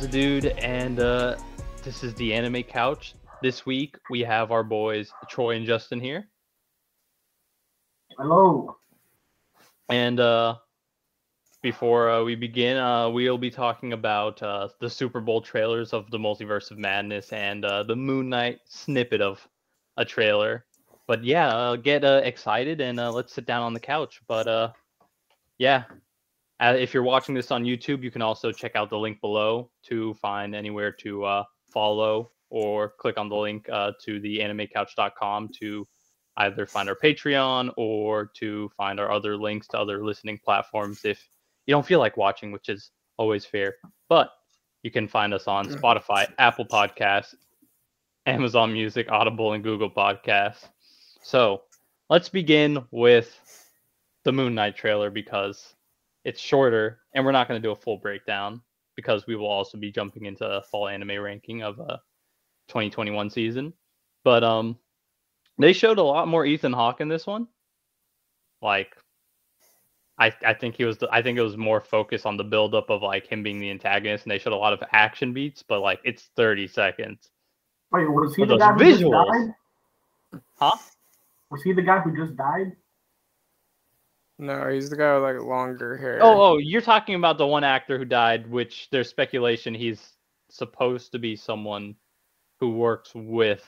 Hey everyone, this is Flaza Dude, and uh, this is the Anime Couch. This week we have our boys Troy and Justin here, Hello. and uh, before uh, we begin, uh, we'll be talking about uh, the Super Bowl trailers of the Multiverse of Madness and uh, the Moon Knight snippet of a trailer. But yeah, uh, get uh, excited and uh, let's sit down on the couch. But uh, yeah, uh, if you're watching this on YouTube, you can also check out the link below to find anywhere to uh, follow or click on the link uh, to the animecouch.com to either find our Patreon or to find our other links to other listening platforms if you don't feel like watching, which is always fair. But you can find us on Spotify, Apple Podcasts, Amazon Music, Audible, and Google Podcasts. So let's begin with the Moon Knight trailer because it's shorter and we're not going to do a full breakdown because we will also be jumping into a fall anime ranking of a 2021 season. But um they showed a lot more Ethan Hawke in this one. Like I I think he was the, I think it was more focused on the buildup of like him being the antagonist and they showed a lot of action beats, but like it's 30 seconds. Wait, was he the guy who just died? Huh? Was he the guy who just died? No, he's the guy with like longer hair. Oh, oh, you're talking about the one actor who died, which there's speculation he's supposed to be someone who works with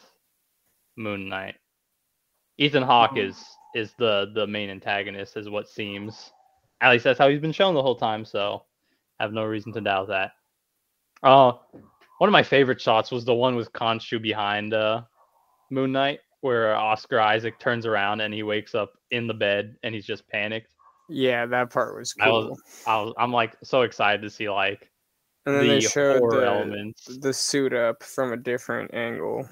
Moon Knight. Ethan Hawke Mhm. is is the the main antagonist, is what seems. At least that's how he's been shown the whole time. So, I have no reason to doubt that. Uh, one of my favorite shots was the one with Khonshu behind uh, Moon Knight, where uh, Oscar Isaac turns around and he wakes up in the bed and he's just panicked. yeah, that part was I cool. was- I was, I'm like so excited to see like and then the they showed horror the, elements. the suit up from a different angle.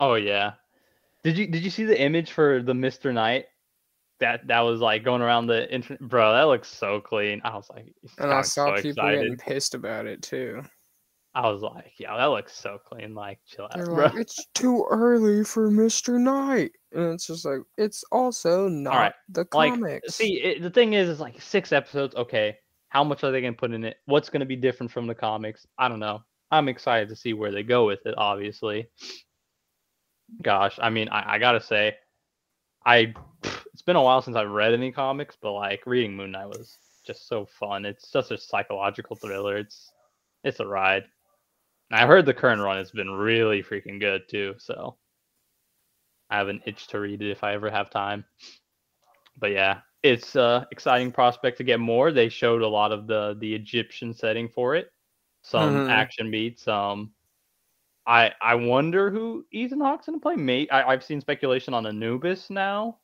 Oh yeah. Did you did you see the image for the Mr. Knight? That that was like going around the internet, bro. That looks so clean. I was like, And I saw so people excited. getting pissed about it too. I was like, yeah, that looks so clean. Like, chill out, They're bro. like, it's too early for Mr. Knight. And it's just like, it's also not right, the like, comics. See, it, the thing is, it's like six episodes. Okay, how much are they gonna put in it? What's gonna be different from the comics? I don't know. I'm excited to see where they go with it. Obviously, gosh, I mean, I, I gotta say, I it's been a while since I've read any comics, but like reading Moon Knight was just so fun. It's such a psychological thriller. It's it's a ride. I heard the current run has been really freaking good too. So I have an itch to read it if I ever have time. But yeah, it's uh exciting prospect to get more. They showed a lot of the the Egyptian setting for it. Some Mhm. action beats. Um I I wonder who Ethan Hawke's gonna play. Mate, I, I've seen speculation on Anubis now,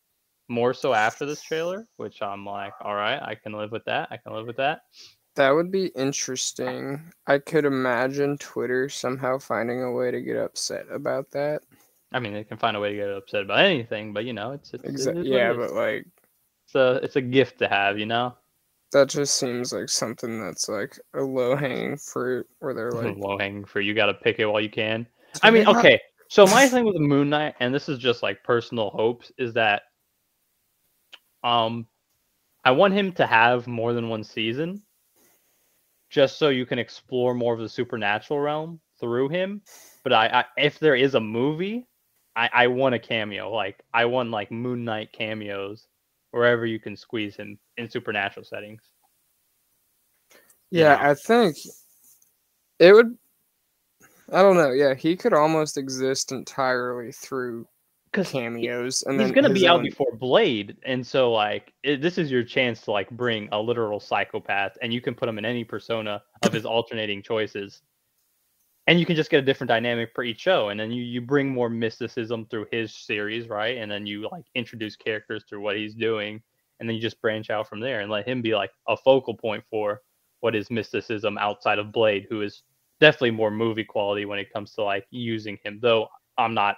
more so after this trailer, which I'm like, all right, I can live with that. I can live with that. That would be interesting. I could imagine Twitter somehow finding a way to get upset about that. I mean, they can find a way to get upset about anything, but you know, it's it's, it is Exa- what yeah, but like it's a it's a gift to have, you know. that just seems like something that's like a low hanging fruit where they're like, Low hanging fruit. You got to pick it while you can. I mean, "Yeah, okay. So my thing with Moon Knight, and this is just like personal hopes, is that um, I want him to have more than one season, just so you can explore more of the supernatural realm through him. But I, I if there is a movie, I, I want a cameo. Like I want like Moon Knight cameos wherever you can squeeze him in supernatural settings. Yeah, Yeah. I think it would. I don't know. Yeah, he could almost exist entirely through Because cameos, and he's gonna his be out before Blade, and so like it, this is your chance to like bring a literal psychopath, and you can put him in any persona of his alternating choices, and you can just get a different dynamic for each show, and then you you bring more mysticism through his series, right? And then you like introduce characters through what he's doing, and then you just branch out from there and let him be like a focal point for what is mysticism outside of Blade, who is definitely more movie quality when it comes to like using him. Though I'm not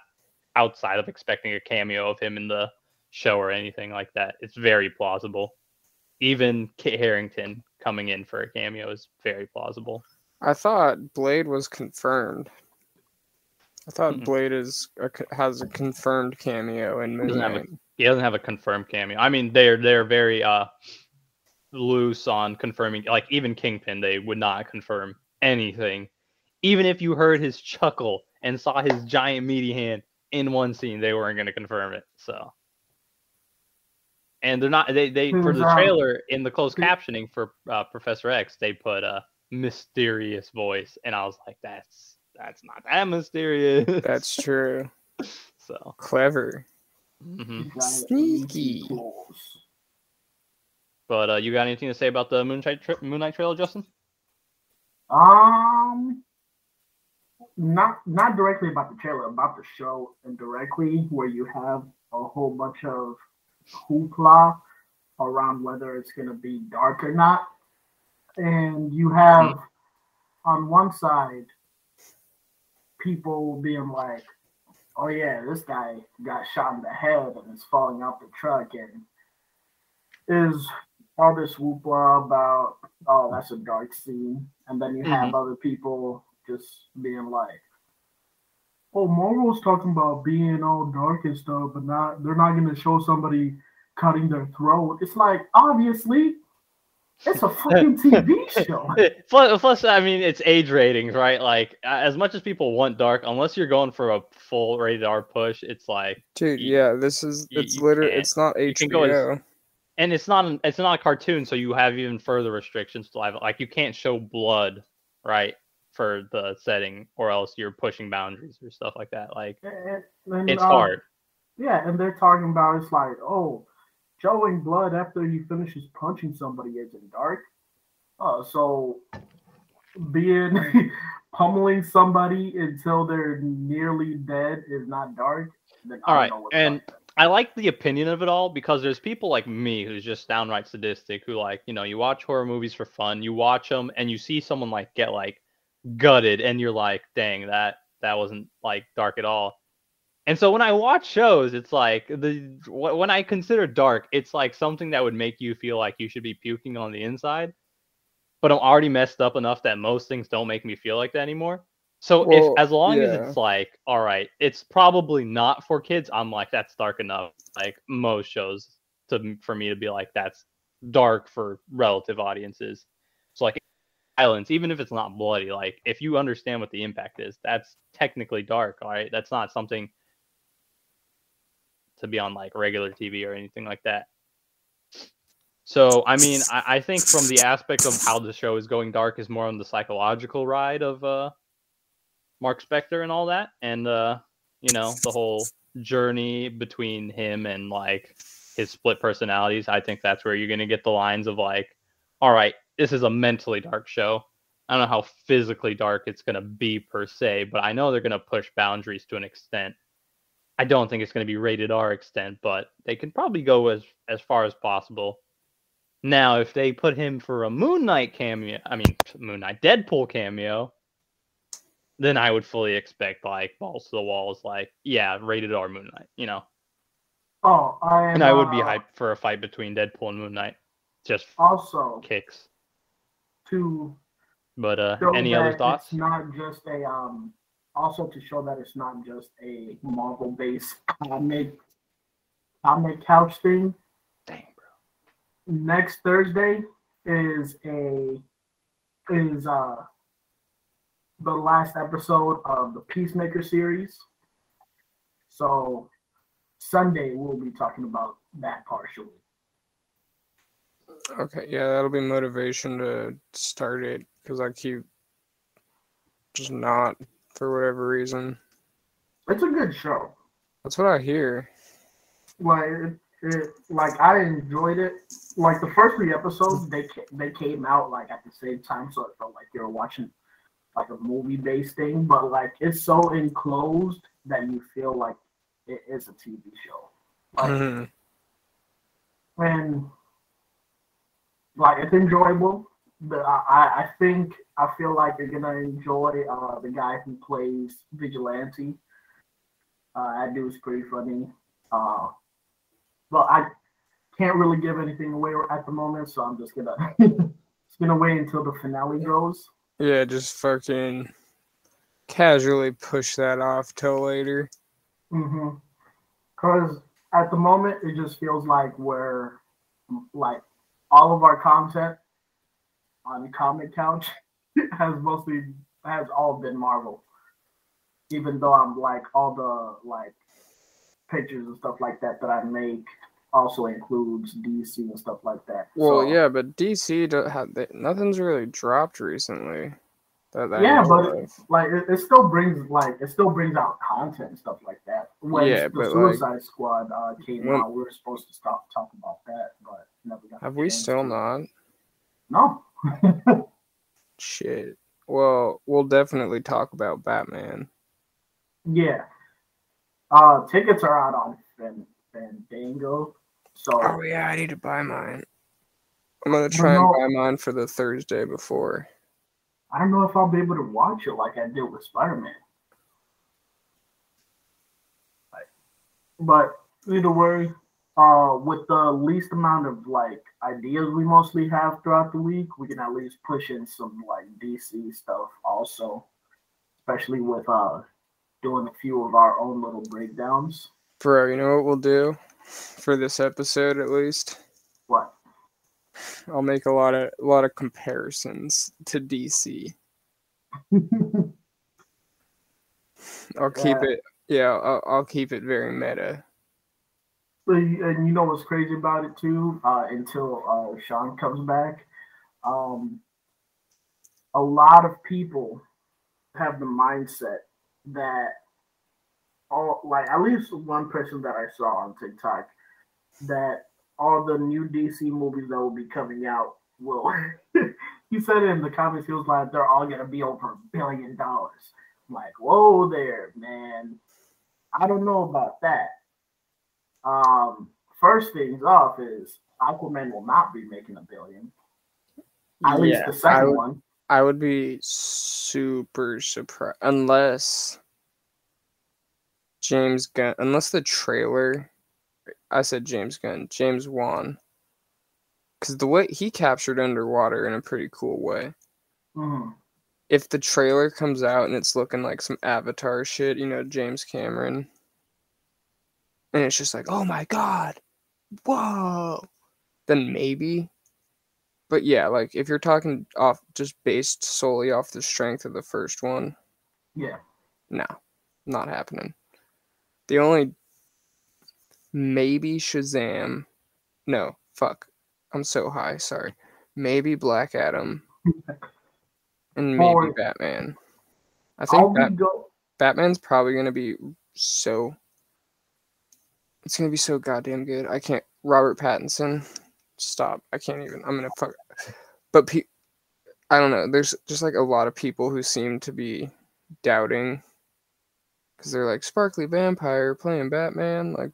outside of expecting a cameo of him in the show or anything like that. It's very plausible. Even Kit Harington coming in for a cameo is very plausible. I thought Blade was confirmed. I thought Mm-mm. Blade is a, has a confirmed cameo in Moon Doesn't have a- Knight. He doesn't have a confirmed cameo. I mean, they're they're very uh loose on confirming. Like even Kingpin, they would not confirm anything. Even if you heard his chuckle and saw his giant meaty hand in one scene, they weren't going to confirm it. So, and they're not. They they for the um, trailer in the closed captioning for uh, Professor X, they put a mysterious voice, and I was like, that's that's not that mysterious. That's true. so. Clever. mhm. Sneaky. But uh, you got anything to say about the Moon Knight tra- Moon Knight trailer, Justin? Um, not not directly about the trailer, about the show indirectly, where you have a whole bunch of hoopla around whether it's gonna be dark or not, and you have hmm. on one side people being like, "Oh yeah, this guy got shot in the head and is falling out the truck," and is all this whoopla about, "Oh, that's a dark scene," and then you have mm-hmm. other people just being like, "Oh, Marvel's talking about being all dark and stuff, but not they're not going to show somebody cutting their throat." It's like obviously. It's a fucking TV show. plus, plus, I mean, it's age ratings, right? Like, as much as people want dark, unless you're going for a full rated R push, it's like, Dude, You- yeah, this is it's you literally it's not can go as- HBO. and it's not, an, it's not a cartoon, so you have even further restrictions to live. Like, you can't show blood, right, for the setting, or else you're pushing boundaries or stuff like that. Like, And- and, it's uh, hard. Yeah, and they're talking about it's like, oh, showing blood after he finishes punching somebody isn't dark. Oh, so being pummeling somebody until they're nearly dead is not dark. All right, and dark I like the opinion of it all because there's people like me who's just downright sadistic who like, you know, you watch horror movies for fun, you watch them and you see someone like get like gutted and you're like, "Dang, that that wasn't like dark at all." And so when I watch shows, it's like the wh- when I consider dark, it's like something that would make you feel like you should be puking on the inside. But I'm already messed up enough that most things don't make me feel like that anymore. So Well, if as long as it's like, all right, it's probably not for kids, I'm like, that's dark enough. Like most shows to for me to be like, that's dark for relative audiences. So like violence, even if it's not bloody, like if you understand what the impact is, that's technically dark. All right, that's not something to be on like regular TV or anything like that. So I mean, I, I think from the aspect of how the show is going dark is more on the psychological ride of uh Mark Spector and all that, and uh, you know, the whole journey between him and like his split personalities. I think that's where you're gonna get the lines of like, all right, this is a mentally dark show. I don't know how physically dark it's gonna be per se, but I know they're gonna push boundaries to an extent. I don't think it's gonna be rated R extent, but they can probably go as as far as possible. Now, if they put him for a Moon Knight cameo, I mean Moon Knight Deadpool cameo, then I would fully expect like balls to the walls, like yeah, rated R Moon Knight, you know. Oh, I am, And I would be uh, hyped for a fight between Deadpool and Moon Knight, just Also, kicks. To But uh, any other thoughts? It's not just a um. Also, to show that it's not just a Marvel-based comic comic couch thing. Dang, bro. next Thursday is a is uh the last episode of the Peacemaker series. So Sunday we'll be talking about that partially. Okay, yeah, that'll be motivation to start it because I keep just not for whatever reason. It's a good show. That's what I hear. Like it, it like I enjoyed it. Like the first three episodes, they they came out like at the same time, so it felt like you were watching like a movie based thing. But like it's so enclosed that you feel like it is a TV show. Like, Mhm. and like it's enjoyable. But I, I- think I feel like you're gonna enjoy uh, the guy who plays Vigilante. Uh, that dude's pretty funny. Uh, but I can't really give anything away at the moment, so I'm just gonna just gonna wait until the finale goes. Yeah, just fucking casually push that off till later. Mm-hmm. Cause at the moment it just feels like we're like all of our content on Comic Couch has mostly has all been Marvel. Even though I'm like all the like pictures and stuff like that that I make also includes DC and stuff like that. Well, So- yeah, but DC do have they, nothing's really dropped recently. That, that Yeah, but- like it, it still brings like it still brings out content and stuff like that. When Yeah, the but, like, Suicide Squad uh, came when- out, we were supposed to stop talking about that, but. Have we still not? No. Shit. Well, we'll definitely talk about Batman. Yeah. Uh, tickets are out on Fan- Fandango. So Oh yeah, I need to buy mine. I'm gonna try and buy mine for the Thursday before. I don't know if I'll be able to watch it like I did with Spider Man. But either way, uh, with the least amount of like ideas we mostly have throughout the week, we can at least push in some like DC stuff also, especially with uh doing a few of our own little breakdowns. Bro, you know what we'll do for this episode at least? What? I'll make a lot of a lot of comparisons to DC. I'll keep Yeah. it yeah, I'll, I'll keep it very meta. And you know what's crazy about it too? Uh, until uh, Sean comes back, um, a lot of people have the mindset that all like at least one person that I saw on TikTok that all the new DC movies that will be coming out will. he said in the comments. He was like, "They're all gonna be over a billion dollars." Like, whoa there, man. I don't know about that. Um, first things off is Aquaman will not be making a billion. At least Yeah, the second I would- one. I would be super surprised unless James Gunn, unless the trailer. I said James Gunn, James Wan, because the way he captured underwater in a pretty cool way. Mhm. If the trailer comes out and it's looking like some Avatar shit, you know, James Cameron, and it's just like, oh my god, whoa, then maybe. But yeah, like if you're talking off just based solely off the strength of the first one, Yeah. no, not happening. The only maybe Shazam. No, fuck. I'm so high, sorry. Maybe Black Adam. and maybe Batman. I think Bat- go. Batman's probably gonna be so it's gonna be so goddamn good. I can't Robert Pattinson. Stop. I can't even I'm gonna fuck but pe- I don't know. There's just like a lot of people who seem to be doubting because they're like sparkly vampire playing Batman. Like,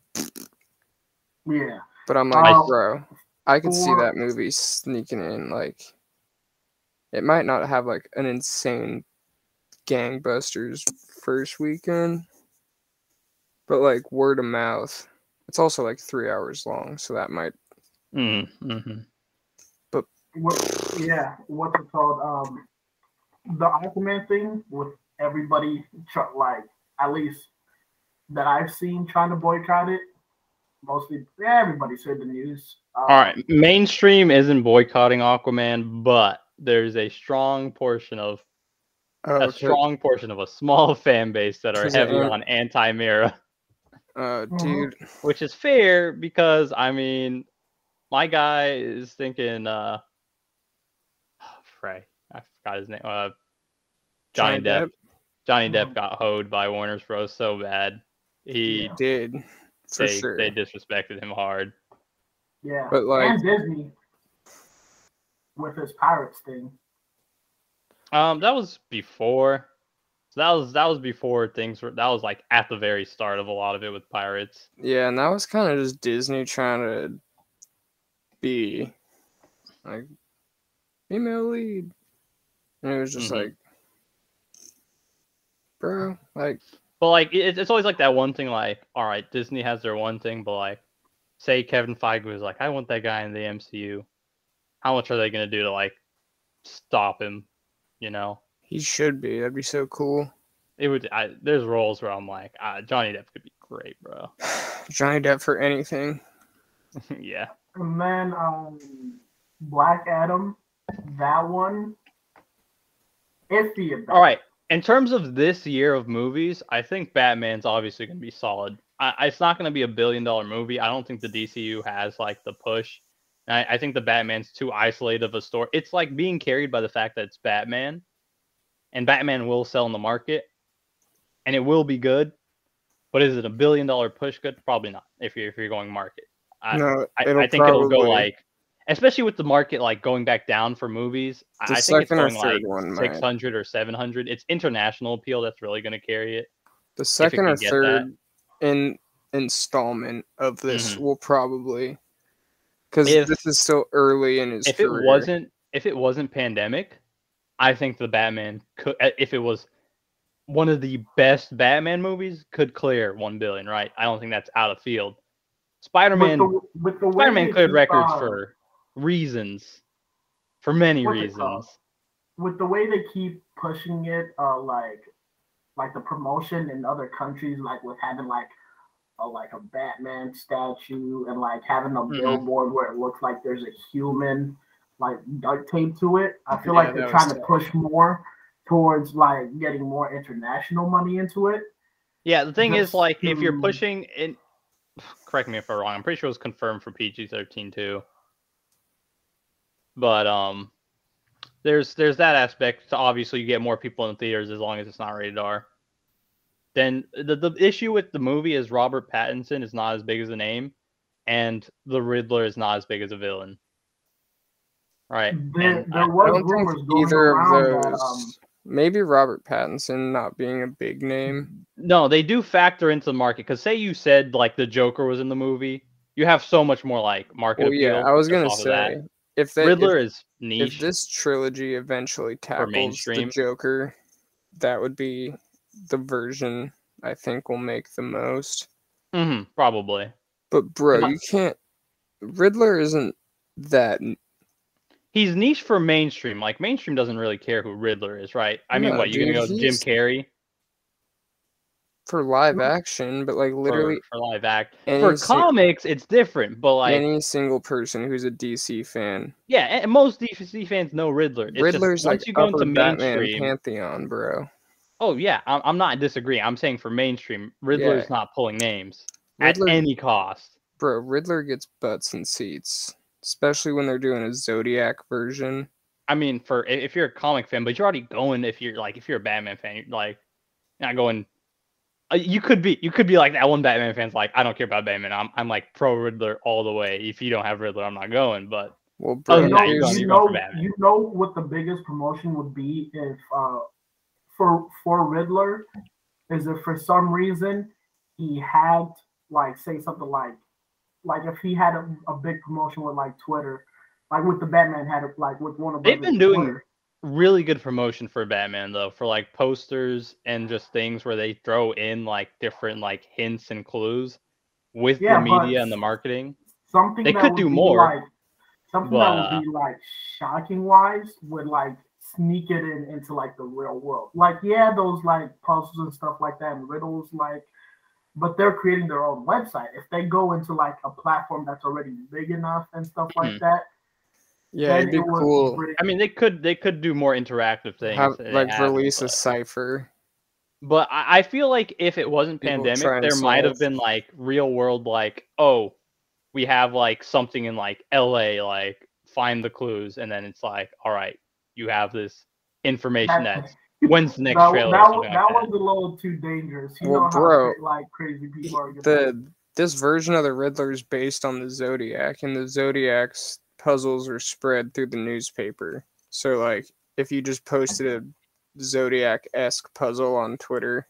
Yeah. but I'm like, Um, bro, I could see that movie sneaking in. Like, it might not have like an insane gangbusters first weekend, but like word of mouth. It's also like three hours long, so that might. Mm, hmm What? Yeah. What's it called? Um, the Aquaman thing with everybody tr- like at least that I've seen trying to boycott it. Mostly, yeah, everybody's heard the news. Um, All right, mainstream isn't boycotting Aquaman, but there's a strong portion of Oh, a strong portion of a small fan base that are heavy it- on anti-Mera, Uh, Mhm. dude, which is fair because I mean, my guy is thinking, uh, Frey, I forgot his name, uh, Johnny, Depp. Johnny Depp Mhm. got hoed by Warner's Bros. so bad. He Yeah. did for they, sure. they disrespected him hard. Yeah, But, like- and Disney with his pirates thing. Um, that was before. That was that was before things were. That was like at the very start of a lot of it with pirates. Yeah, and that was kind of just Disney trying to be like female lead, and it was just Mhm. like, bro, like, But like it, it's always like that one thing. Like, all right, Disney has their one thing, but like, say Kevin Feige was like, I want that guy in the MCU. How much are they gonna do to like stop him? You know, he should be. That'd be so cool. it would. I, there's roles where I'm like, ah, Johnny Depp could be great, bro. Johnny Depp for anything. yeah. And then um, Black Adam, that one, iffy about. All right. In terms of this year of movies, I think Batman's obviously going to be solid. I, it's not going to be a billion dollar movie. I don't think the DCU has like the push. I, I think the Batman's too isolated of a story. It's like being carried by the fact that it's Batman, and Batman will sell in the market, and it will be good. But is it a billion dollar push good? Probably not. If you're if you're going market, I, no, I, I think it'll go like, especially with the market like going back down for movies. I The I think it's going like one six hundred or seven hundred. It's international appeal that's really going to carry it. the second or third in installment of this Mhm. will probably because this is so early in his if it wasn't if it wasn't pandemic, I think the Batman could uh, if it was one of the best Batman movies could clear 1 billion, right? I don't think that's out of field. Spider-Man with the, with the way Spider-Man they cleared records uh, for reasons. For many What's it called? reasons. with the way they keep pushing it, uh, like like the promotion in other countries, like with having like a like a Batman statue and like having a Mhm. billboard where it looks like there's a human like duct tape to it. I feel Yeah, like they're trying to push more towards like getting more international money into it. Yeah, the thing is like if you're pushing in correct me if I'm wrong. I'm pretty sure it was confirmed for PG-13 too. But um there's there's that aspect. So obviously you get more people in theaters as long as it's not rated R. Then the the issue with the movie is Robert Pattinson is not as big as a name and the Riddler is not as big as a villain. Right. There, And there I- I was don't think rumors going either around of that those. um, maybe Robert Pattinson not being a big name. No, they do factor into the market because say you said like the Joker was in the movie, you have so much more like market Well, yeah, I was gonna off of that. say if they Riddler if, is niche. if this trilogy eventually tackles the. Joker, that would be the version I think will make the most. hmm probably. But bro, you can't. Riddler isn't that. He's niche for mainstream. Like mainstream doesn't really care who Riddler is, right? I mean, No, what you're gonna dude, go Jim he's- Carrey for live mm-hmm. action, but like literally for live act? any, For si- comics, it's different, but like any single person who's a DC fan, yeah, and most DC fans know Riddler. It's just Riddler's like once you go upper into Batman mainstream. pantheon, bro. Oh yeah, I'm, I'm not disagreeing. I'm saying for mainstream, Riddler's not pulling names Riddler- at any cost. Bro, Riddler gets butts and seats, especially when they're doing a Zodiac version. I mean, for if you're a comic fan, but you're already going if you're like if you're a Batman fan, you're like not going. Uh, you could be you could be like that one Batman fan's like I don't care about Batman. I'm I'm like pro Riddler all the way. If you don't have Riddler, I'm not going. But Well, bro, you know, that, you're gonna- you you're going know, you know what the biggest promotion would be if uh, for for Riddler is if for some reason he had like say something like like if he had a, a big promotion with like Twitter, like with the Batman had it like with one of They've been doing- really good promotion for Batman though, for like posters and just things where they throw in like different like hints and clues with Yeah, the media and the marketing. something they that could do more, Like, something but, that would be like shocking wise would like sneak it in into like the real world. Like yeah, those like puzzles and stuff like that and riddles like but they're creating their own website. If they go into like a platform that's already big enough and stuff like Mhm. that, yeah, it'd be it cool. bring- I mean, they could they could do more interactive things. Have like haven't, release a cipher. But I, I feel like if it wasn't People pandemic, try and there might have been like real world, like oh, we have like something in like L.A. Like find the clues, and then it's like, all right, you have this information That- that's when's the next that, trailer? or that, something that like that. was a little too dangerous. You Well, know how bro, cra- like crazy people are. gonna- The this version of the Riddler is based on the Zodiac, and the Zodiac's puzzles are spread through the newspaper. So like, if you just posted a Zodiac esque puzzle on Twitter,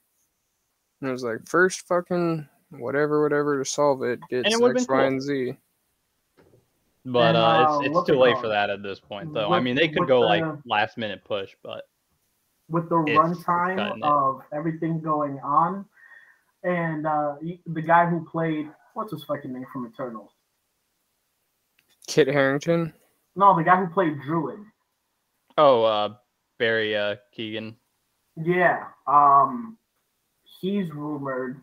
and it was like first fucking whatever whatever to solve it gets it would've X, cool. and Z. But And, uh, uh, it's it's too late called? for that at this point, though. I mean, they could with go like last minute push, but with the runtime of everything going on, and uh, the guy who played what's his fucking name from Eternals? Kit Harington. No, the guy who played Druig. oh, uh, Barry uh, Keoghan. Yeah, um, he's rumored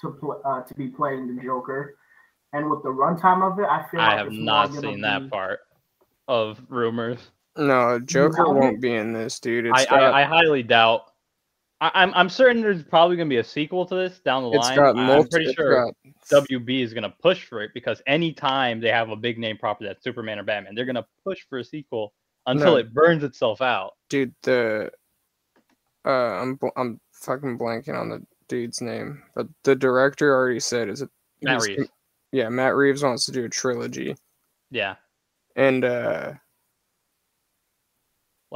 to pl- uh, to be playing the Joker, and with the runtime of it, I feel I like have it's not gonna seen be- that part of rumors. No, Joker No. won't be in this, dude. I, got, I, I highly doubt. I, I'm I'm certain there's probably gonna be a sequel to this down the line. got I- I'm pretty sure got- WB is gonna push for it because anytime they have a big name property that's Superman or Batman, they're gonna push for a sequel until No. it burns itself out. dude, the uh, I'm I'm fucking blanking on the dude's name, but the director already said is it Matt Reeves. Yeah, Matt Reeves wants to do a trilogy, Yeah. and uh,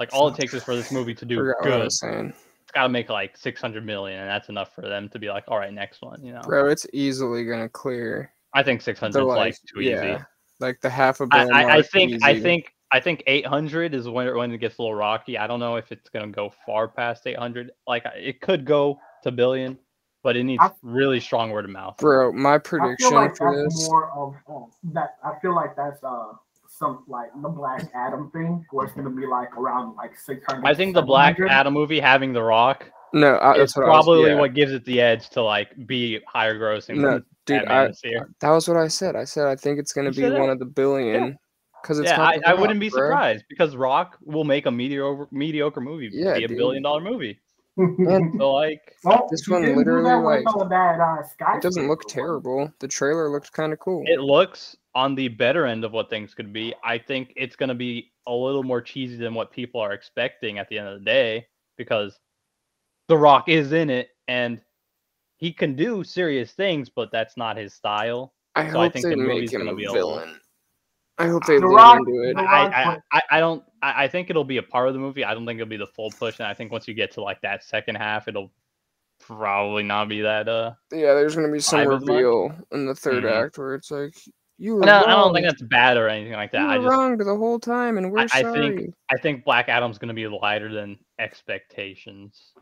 Like all it takes is for this movie to do forgot what I good. was saying, It's got to make like 600 million, and that's enough for them to be like, all right, next one. You know, bro. It's easily gonna clear I think 600 is like, like too easy. like the half a I, bill. I, I mark think I think I think 800 is when it, when it gets a little rocky. I don't know if it's gonna go far past 800. Like it could go to billion, but it needs I- really strong word of mouth. bro. My I prediction feel like for that's this. more of oh, that. I feel like that's uh some like the Black Adam thing, where it's gonna be like around like six hundred. I think the Black Adam movie having The Rock No, I, that's what I was- probably yeah. what gives it the edge to like be higher grossing. No, dude, I, that was what I said. I said I think it's gonna You be said that? one of the billion because it's yeah, I, I Rock, wouldn't be bro. surprised because Rock will make a mediocre mediocre movie Yeah, be a dude. billion dollar movie. And So like well, This one literally, like, uh, that, uh, It doesn't look skyscraper one. terrible. The trailer looked kind of cool. it looks on the better end of what things could be. I think it's going to be a little more cheesy than what people are expecting at the end of the day because The Rock is in it and he can do serious things, but that's not his style. I so I hope think they the make movie's him gonna a be a little- villain. I hope they The lean Rock- into it. The I, Rock I, I, I don't I, I think it'll be a part of the movie. I don't think it'll be the full push, and I think once you get to like that second half, it'll probably not be that uh Yeah, there's gonna be some Vibe as much? reveal in the 3rd Mhm. act where it's like you were no, wrong. I don't think that's bad or anything like that. you I just wrong the whole time, and we're I- I sorry. think- I think Black Adam's gonna be lighter than expectations,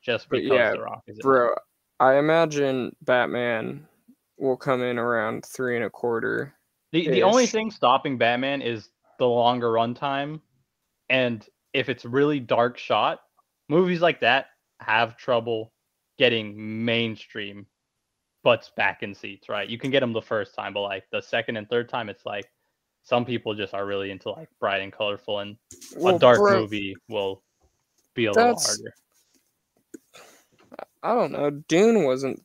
just But because yeah, The Rock is in it. Bro, I imagine Batman will come in around three and a quarter. The the only thing stopping Batman is the longer runtime, and if it's really dark shot, movies like that have trouble getting mainstream butts back in seats. Right? You can get them the first time, but like the second and third time, it's like some people just are really into like bright and colorful, and Well, a dark bro, movie will be a little harder. I don't know. Dune wasn't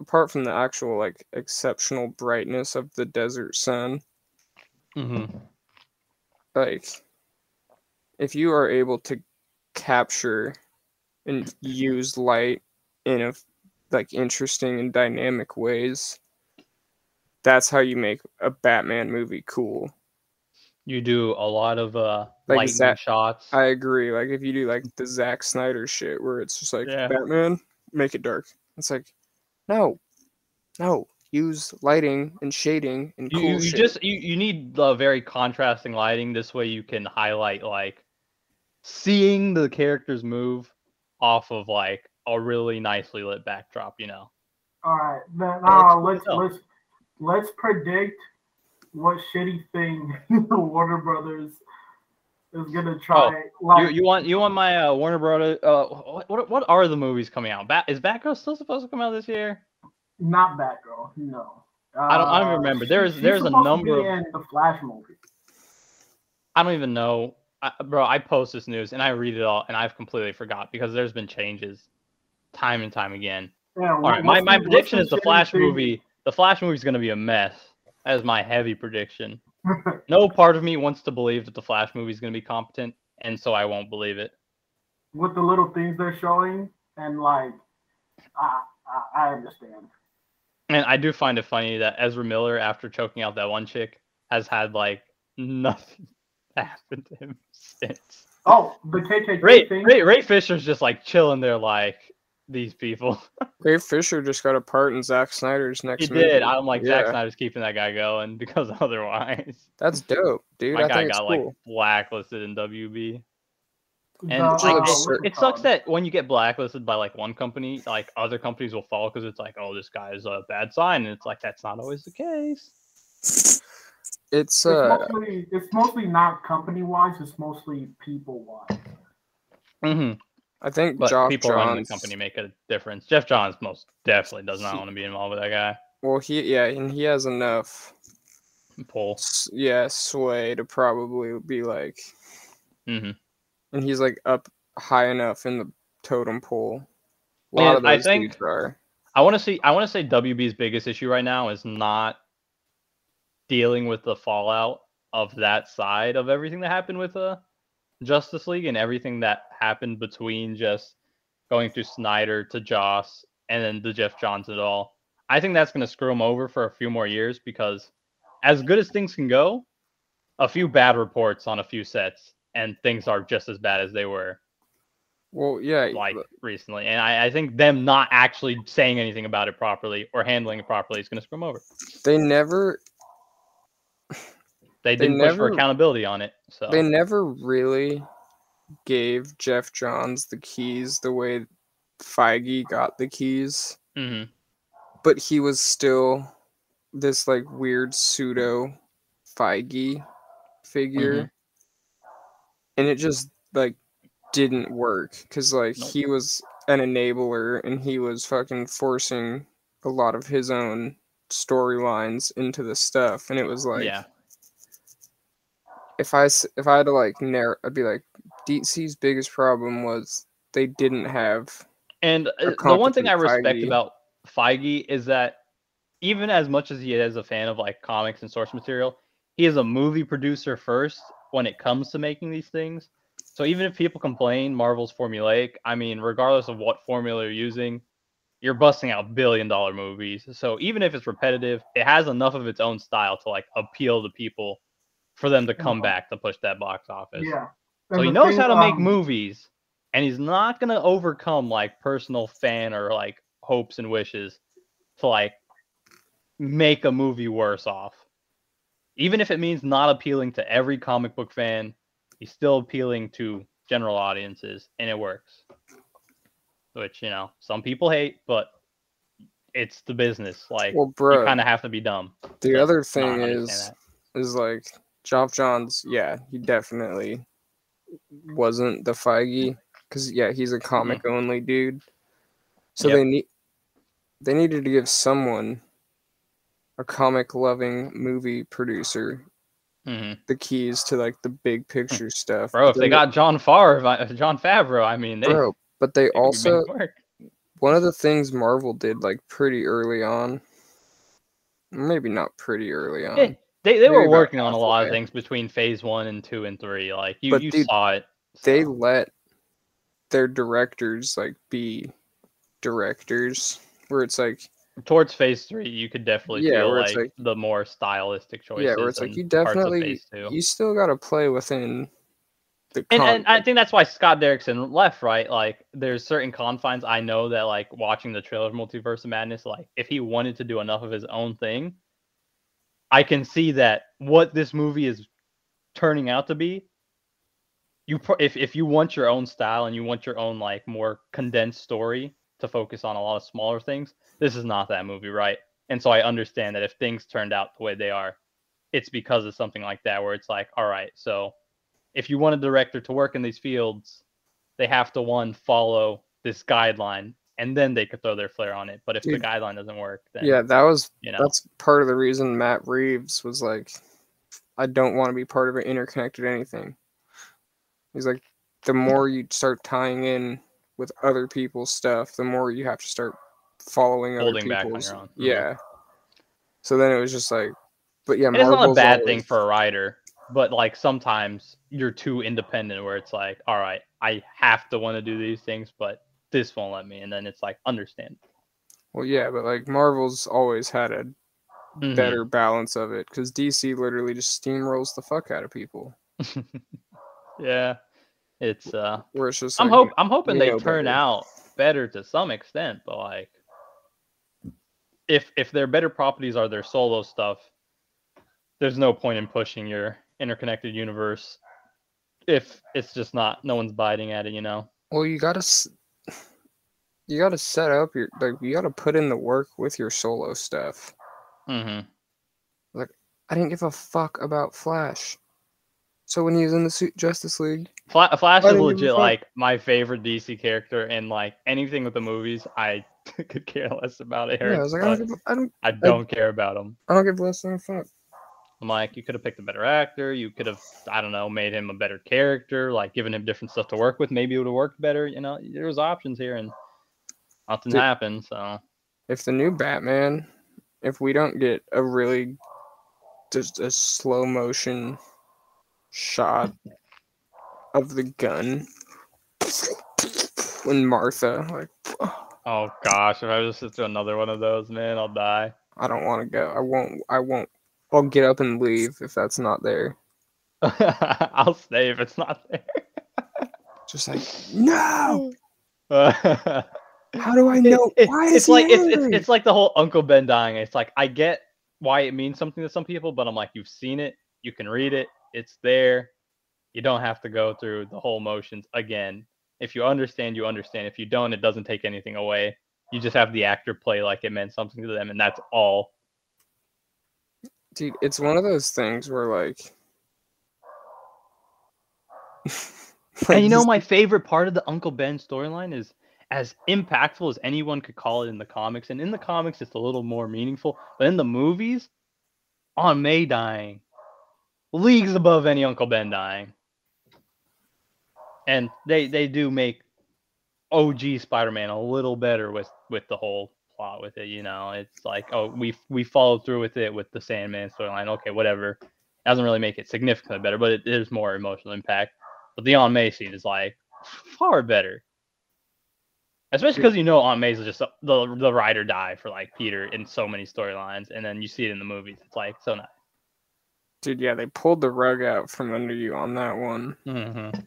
apart from the actual like exceptional brightness of the desert sun. Mm-hmm. like if you are able to capture and use light in a like interesting and dynamic ways that's how you make a batman movie cool You do a lot of uh Like lightning shots. i agree like if you do like the Zack snyder shit where it's just like Yeah. batman make it dark it's like no no use lighting and shading and you, cool you you shit. just you, you need the very contrasting lighting this way you can highlight like seeing the characters move off of like a really nicely lit backdrop you know All right, then that's now cool let's let's let's predict what shitty thing Warner Brothers is gonna try. like, Oh, you, you want you want my uh, warner brother uh what, what what are the movies coming out Bat, is batgirl still supposed to come out this year not Batgirl, no. I don't- I don't Uh, remember. she- There's- she's there's a supposed to number be of- in the Flash movie. i don't even know I, bro i post this news and i read it all and i've completely forgot because there's been changes time and time again Yeah, All right, my, my prediction is the Flash movie. The Flash movie is going to be a mess. That is my heavy prediction. No part of me wants to believe that the Flash movie is going to be competent, and so I won't believe it. with the little things they're showing, and like, I I, I understand. And I do find it funny that Ezra Miller, after choking out that one chick, has had like nothing happen to him since. Oh, the KKK Ray, thing. Ray, Ray Fisher's just like chilling there, like these people. Ray Fisher just got a part in Zack Snyder's next he movie. did. I'm like Zack Yeah. Snyder's keeping that guy going because otherwise, That's dope, dude. my I guy think got it's like cool. blacklisted in WB. And uh, like, it, it sucks that when you get blacklisted by like one company, like other companies will fall because it's like, oh, this guy is a bad sign, and it's like that's not always the case. It's It's uh, mostly it's mostly not company wise. It's mostly people wise. Mm-hmm. I think But Josh people running the company make a difference. Geoff Johns most definitely does not want to be involved with that guy. Well, he yeah, and he has enough Pull. yeah sway to probably be like, hmm and he's like up high enough in the totem pole. A lot of I those think- dudes are. I want to see. I want to say WB's biggest issue right now is not dealing with the fallout of that side of everything that happened with uh, Justice League and everything that happened between just going through Snyder to Joss and then the Geoff Johns at all. I think that's going to screw him over for a few more years because, as good as things can go, a few bad reports on a few sets and things are just as bad as they were Well, yeah, like but recently. And I, I think them not actually saying anything about it properly or handling it properly is going to screw them over. they never They They didn't push for accountability on it. So they never really gave Geoff Johns the keys the way Feige got the keys, hmm but he was still this like weird pseudo Feige figure, Mhm. and it just like didn't work because like Nope. he was an enabler and he was fucking forcing a lot of his own storylines into the stuff, and it was like yeah. If I if I had to like narrow, I'd be like DC's biggest problem was they didn't have And uh, the one thing I respect Feige. about Feige is that even as much as he is a fan of like comics and source material, he is a movie producer first when it comes to making these things. So even if people complain Marvel's formulaic, I mean, regardless of what formula you're using, you're busting out billion dollar movies. So even if it's repetitive, it has enough of its own style to like appeal to people for them to come back to push that box office. Yeah. So he knows thing, how to make um, movies, and he's not gonna overcome like personal fan or like hopes and wishes to like make a movie worse off. Even if it means not appealing to every comic book fan, he's still appealing to general audiences, and it works. Which you know some people hate, but it's the business. Like well, you kind of have to be dumb. the other thing understand is that. is like Geoff Johns. Yeah, he definitely wasn't the Feige because yeah, he's a comic only dude. So Yep. they need they needed to give someone a comic loving movie producer Mhm. the keys to like the big picture stuff. bro. If they Then- got Jon Favreau, Jon Favreau, I mean, they, bro, but they they also one of the things Marvel did like pretty early on, maybe not pretty early on, they, they were working on a lot of things between phase one and two and three. Like you, But you dude, saw it. they let their directors like be directors where it's like towards phase three, you could definitely Yeah, feel like, like- the more stylistic choices. yeah where it's like you definitely you still got to play within the and, and I think that's why Scott Derrickson left, right? Like, there's certain confines. I know that, like, watching the trailer of Multiverse of Madness, like, if he wanted to do enough of his own thing, I can see that what this movie is turning out to be. You, if if you want your own style and you want your own like more condensed story to focus on a lot of smaller things, this is not that movie, right? And so I understand that if things turned out the way they are, it's because of something like that, where it's like, all right, so if you want a director to work in these fields, they have to one follow this guideline, and then they could throw their flare on it. But if the guideline doesn't work, then yeah that was you know, that's part of the reason Matt Reeves was like I don't want to be part of an interconnected anything. He's like the more you start tying in with other people's stuff, the more you have to start following other Holding back on people's. your own. Mhm. Yeah. So then it was just like, but yeah, it's not a bad always- thing for a writer, but like sometimes you're too independent, where it's like, all right, I have to want to do these things, but this won't let me, and then it's like understand. Well, yeah, but like Marvel's always had a Mhm. better balance of it because DC literally just steamrolls the fuck out of people. yeah, it's uh, Where it's just I'm like, hope I'm hoping they turn better. out better to some extent, but like if if their better properties are their solo stuff, there's no point in pushing your interconnected universe if it's just not no one's biting at it, you know. Well, you gotta, you gotta set up your like you gotta put in the work with your solo stuff. Mm-hmm. Like I didn't give a fuck about Flash. So when he was in the Su- Justice League, Fla- Flash I is didn't give a legit like my favorite DC character, and like anything with the movies, I could care less about it. yeah, I was like, I don't, give, I don't, I don't care about him. I don't give less than a fuck. I'm like, you could have picked a better actor. You could have, I don't know, made him a better character, like given him different stuff to work with. Maybe it would have worked better. You know, there was options here, and nothing Dude. happened. So If the new Batman, if we don't get a really just a slow motion shot of the gun when Martha like Oh gosh, if I just do another one of those, man, I'll die. I don't want to go. I won't. I won't. I'll get up and leave if that's not there. I'll stay if it's not there. Just like no. there. How do I know? It- it- Why is it's he like it's, angry? it's it's like the whole Uncle Ben dying. It's like I get why it means something to some people, but I'm like, you've seen it, you can read it, it's there. You don't have to go through the whole motions again. If you understand, you understand. If you don't, it doesn't take anything away. You just have the actor play like it meant something to them, and that's all. Dude, it's one of those things where like. And you know, my favorite part of the Uncle Ben storyline is as impactful as anyone could call it in the comics. And in the comics, it's a little more meaningful. But in the movies, Aunt May dying, leagues above any Uncle Ben dying. And they they do make OG Spider-Man a little better with with the whole plot with it. You know, it's like oh we we followed through with it with the Sandman storyline. Okay, whatever. Doesn't really make it significantly better, but it is more emotional impact. But the Aunt May scene is like far better. Especially because you know Aunt May's just the the ride or die for like Peter in so many storylines, and then you see it in the movies. It's like so nice. Dude, yeah, they pulled the rug out from under you on that one. Mm-hmm.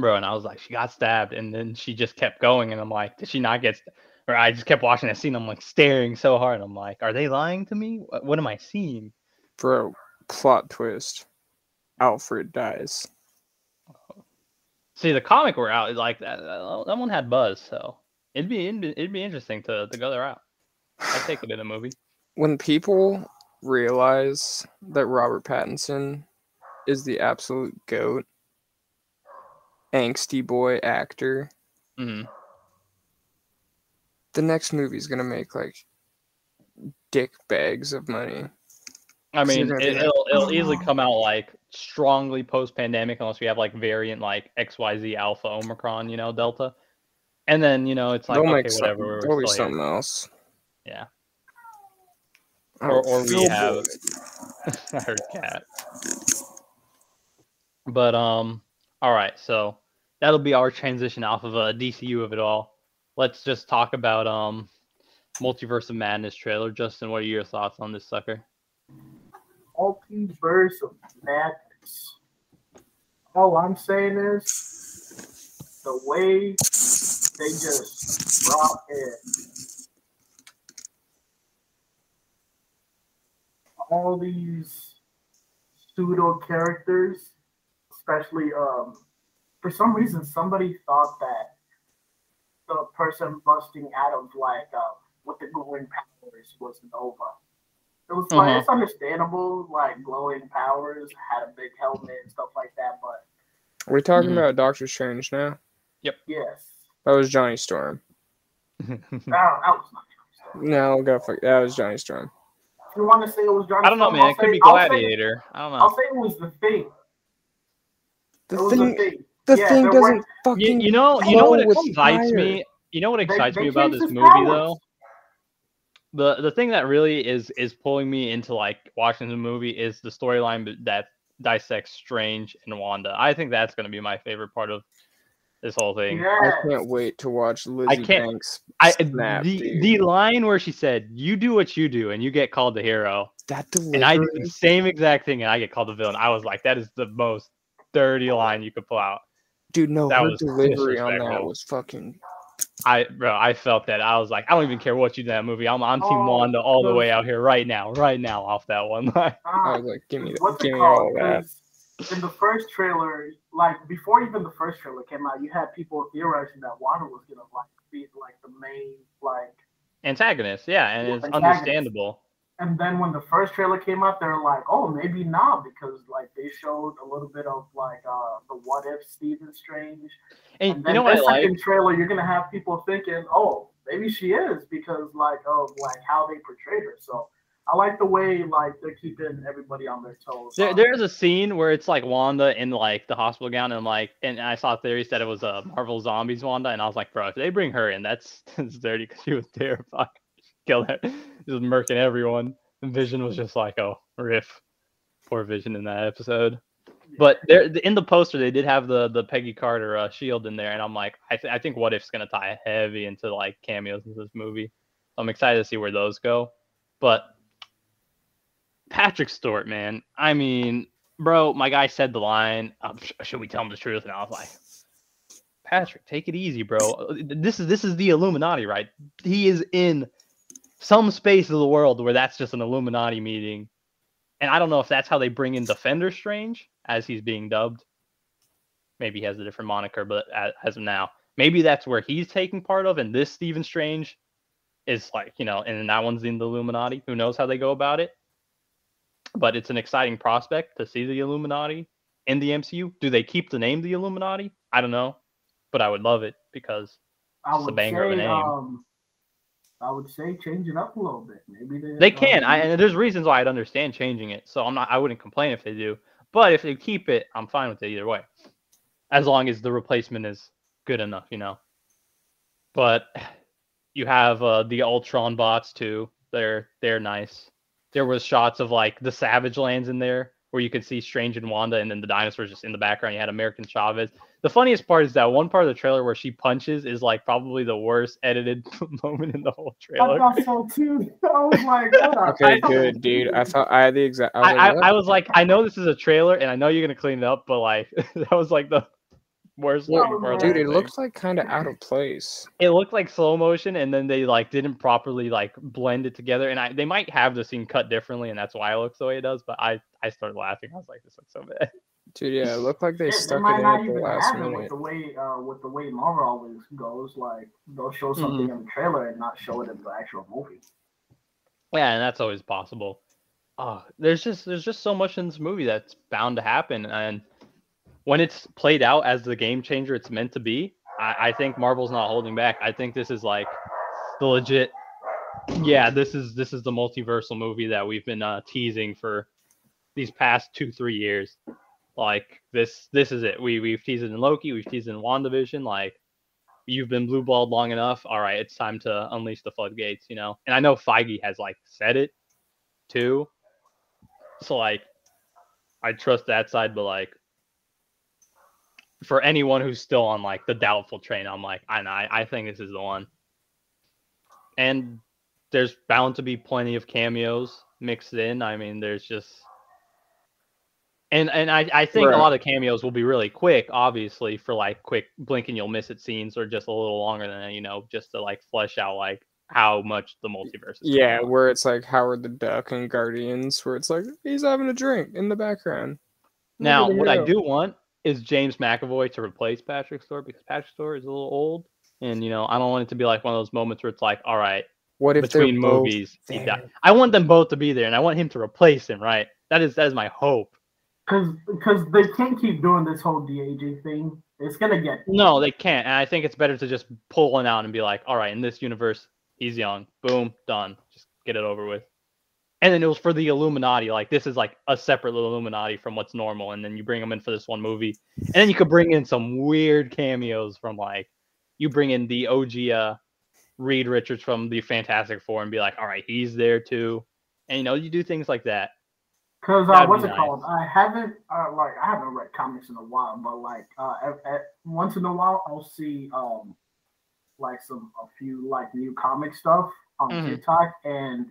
Bro, and I was like, she got stabbed, and then she just kept going, and I'm like, did she not get? St-? Or I just kept watching that scene. I'm like staring so hard. I'm like, are they lying to me? What, what am I seeing? Bro, plot twist. Alfred dies. See, the comic we're out like that. That one had buzz, so it'd be it'd be, it'd be interesting to to go there out. I'd take it in a movie. When people realize that Robert Pattinson is the absolute goat, angsty boy actor, hmm the next movie's gonna make like dick bags of money. I mean, it, it'll it'll easily "Oh." come out like strongly post pandemic, unless we have like variant like XYZ Alpha Omicron, you know, Delta, and then you know it's like okay, whatever. here. something else. Yeah. Or- or we have-. I heard cat. But um, all right, so that'll be our transition off of a DCU of it all. Let's just talk about um, Multiverse of Madness trailer. Justin, what are your thoughts on this sucker? Multiverse of madness. All I'm saying is the way they just brought in all these pseudo characters, especially um for some reason somebody thought that the person busting of like uh with the glowing powers was Nova. It was like Uh-huh. it's understandable, like glowing powers, had a big helmet and stuff like that, but We're we talking Mhm. about Doctor Strange now? Yep. Yes. That was Johnny Storm. That, that was not No, go fuck. That was Johnny Storm. If you want to say it was Johnny I don't know, Storm, man. I'll It could say- be I'll say- Gladiator. I don't know. I'll say it was the thing. The it was thing, the thing. the yeah, thing doesn't were- You, fucking. you know, you know what excites fire. me. You know what excites they me about this movie, powers. though. The the thing that really is is pulling me into like watching the movie is the storyline that dissects Strange and Wanda. I think that's going to be my favorite part of this whole thing. I can't wait to watch Lizzie can't- Banks I snap, the dude. the line where she said, "You do what you do, and you get called the hero," that and I do delivery. the same exact thing, and I get called the villain. I was like, "That is the most dirty line you could pull out." Dude, no, that her was delivery on that was fucking. I bro, I felt that. I was like, I don't even care what you do in that movie. I'm I'm Team Oh, Wanda all the the- way out here right now, right now off that one. I Ah, was like, give me, that, what's give it me all called? of that. 'Cause In the first trailer, like before even the first trailer came out, you had people theorizing that Wanda was gonna like be like the main like. Antagonist, yeah, and Yeah, it's antagonist. understandable. And then when the first trailer came out, they're like, oh, maybe not because like they showed a little bit of like uh the what if Stephen Strange. And, And you then know what I this like? second trailer, you're gonna have people thinking, oh, maybe she is because like of like how they portrayed her. So I like the way like they're keeping everybody on their toes. There, Uh, there's a scene where it's like Wanda in like the hospital gown, and like, and I saw theories that it was a uh, Marvel Zombies Wanda, and I was like, bro, if they bring her in, that's, that's dirty because she was terrified. Killed her, just murking everyone. And Vision was just like, oh, riff. Poor Vision in that episode. But there, in the poster, they did have the the Peggy Carter uh, shield in there, and I'm like, I, th- I think What If's gonna tie heavy into like cameos in this movie. I'm excited to see where those go. But Patrick Stewart, man, I mean, bro, my guy said the line, um, sh- "Should we tell him the truth?" And I was like, Patrick, take it easy, bro. This is this is the Illuminati, right? He is in some space of the world where that's just an Illuminati meeting. And I don't know if that's how they bring in Defender Strange as he's being dubbed. Maybe he has a different moniker, but as, of now, maybe that's where he's taking part of, and this Stephen Strange is like, you know, and that one's in the Illuminati. Who knows how they go about it? But it's an exciting prospect to see the Illuminati in the MCU. Do they keep the name the Illuminati? I don't know, but I would love it because I it's a banger of a name. um, I would say change it up a little bit. Maybe they, They can. I, and there's reasons why I'd understand changing it. So I'm not. I wouldn't complain if they do. But if they keep it, I'm fine with it either way, as long as the replacement is good enough, you know. But you have uh, the Ultron bots too. They're they're nice. There was shots of like the Savage Lands in there where you could see Strange and Wanda, and then the dinosaurs just in the background. You had America Chavez. The funniest part is that one part of the trailer where she punches is like probably the worst edited moment in the whole I trailer. thought so too. Oh, I was like, what Okay, good, dude. I thought I had the exact. I was I, like, I. I was like, I know this is a trailer, and I know you're gonna clean it up, but like, that was like the worst Well, looking part. dude, the it looks like kind of out of place. It looked like slow motion, and then they like didn't properly like blend it together. And I they might have the scene cut differently, and that's why it looks the way it does. But I I started laughing. I was like, this looks so bad. Dude, yeah, it looked like they Shit, stuck might it in not at the last have it with minute. the way uh, with the way Marvel always goes. Like they'll show something Mm-hmm. in the trailer and not show it in the actual movie. Yeah, and that's always possible. Oh, there's just there's just so much in this movie that's bound to happen, and when it's played out as the game changer it's meant to be, I, I think Marvel's not holding back. I think this is like the legit. Yeah, this is this is the multiversal movie that we've been uh, teasing for these past two three years. Like this this is it. We we've teased it in Loki, we've teased it in WandaVision. Like you've been blue balled long enough. All right, it's time to unleash the floodgates, you know. And I know Feige has like said it too. So like I trust that side, but like for anyone who's still on like the doubtful train, I'm like, I know, I, I think this is the one. And there's bound to be plenty of cameos mixed in. I mean, there's just and and I, I think Right. a lot of cameos will be really quick, obviously, for like quick blink and you'll miss it scenes or just a little longer than that, you know, just to like flesh out like how much the multiverse is. Yeah, where it's like Howard the Duck and Guardians, where it's like he's having a drink in the background. Now, what I do want is James McAvoy to replace Patrick Stewart because Patrick Stewart is a little old, and you know I don't want it to be like one of those moments where it's like, all right, What if between movies, he died. I want them both to be there, and I want him to replace him. Right? That is that is my hope. Because because they can't keep doing this whole de aging thing. It's gonna get No, they can't, and I think it's better to just pull one out and be like, all right, in this universe, he's young. Boom, done. Just get it over with. And then it was for the Illuminati. Like this is like a separate little Illuminati from what's normal, and then you bring them in for this one movie, and then you could bring in some weird cameos from like you bring in the OG uh, Reed Richards from the Fantastic Four and be like, all right, he's there too, and you know you do things like that. Because uh, what's it nice. called? I haven't uh, like I haven't read comics in a while, but like uh, at, at, once in a while I'll see um like some a few like new comic stuff on Mhm. TikTok, and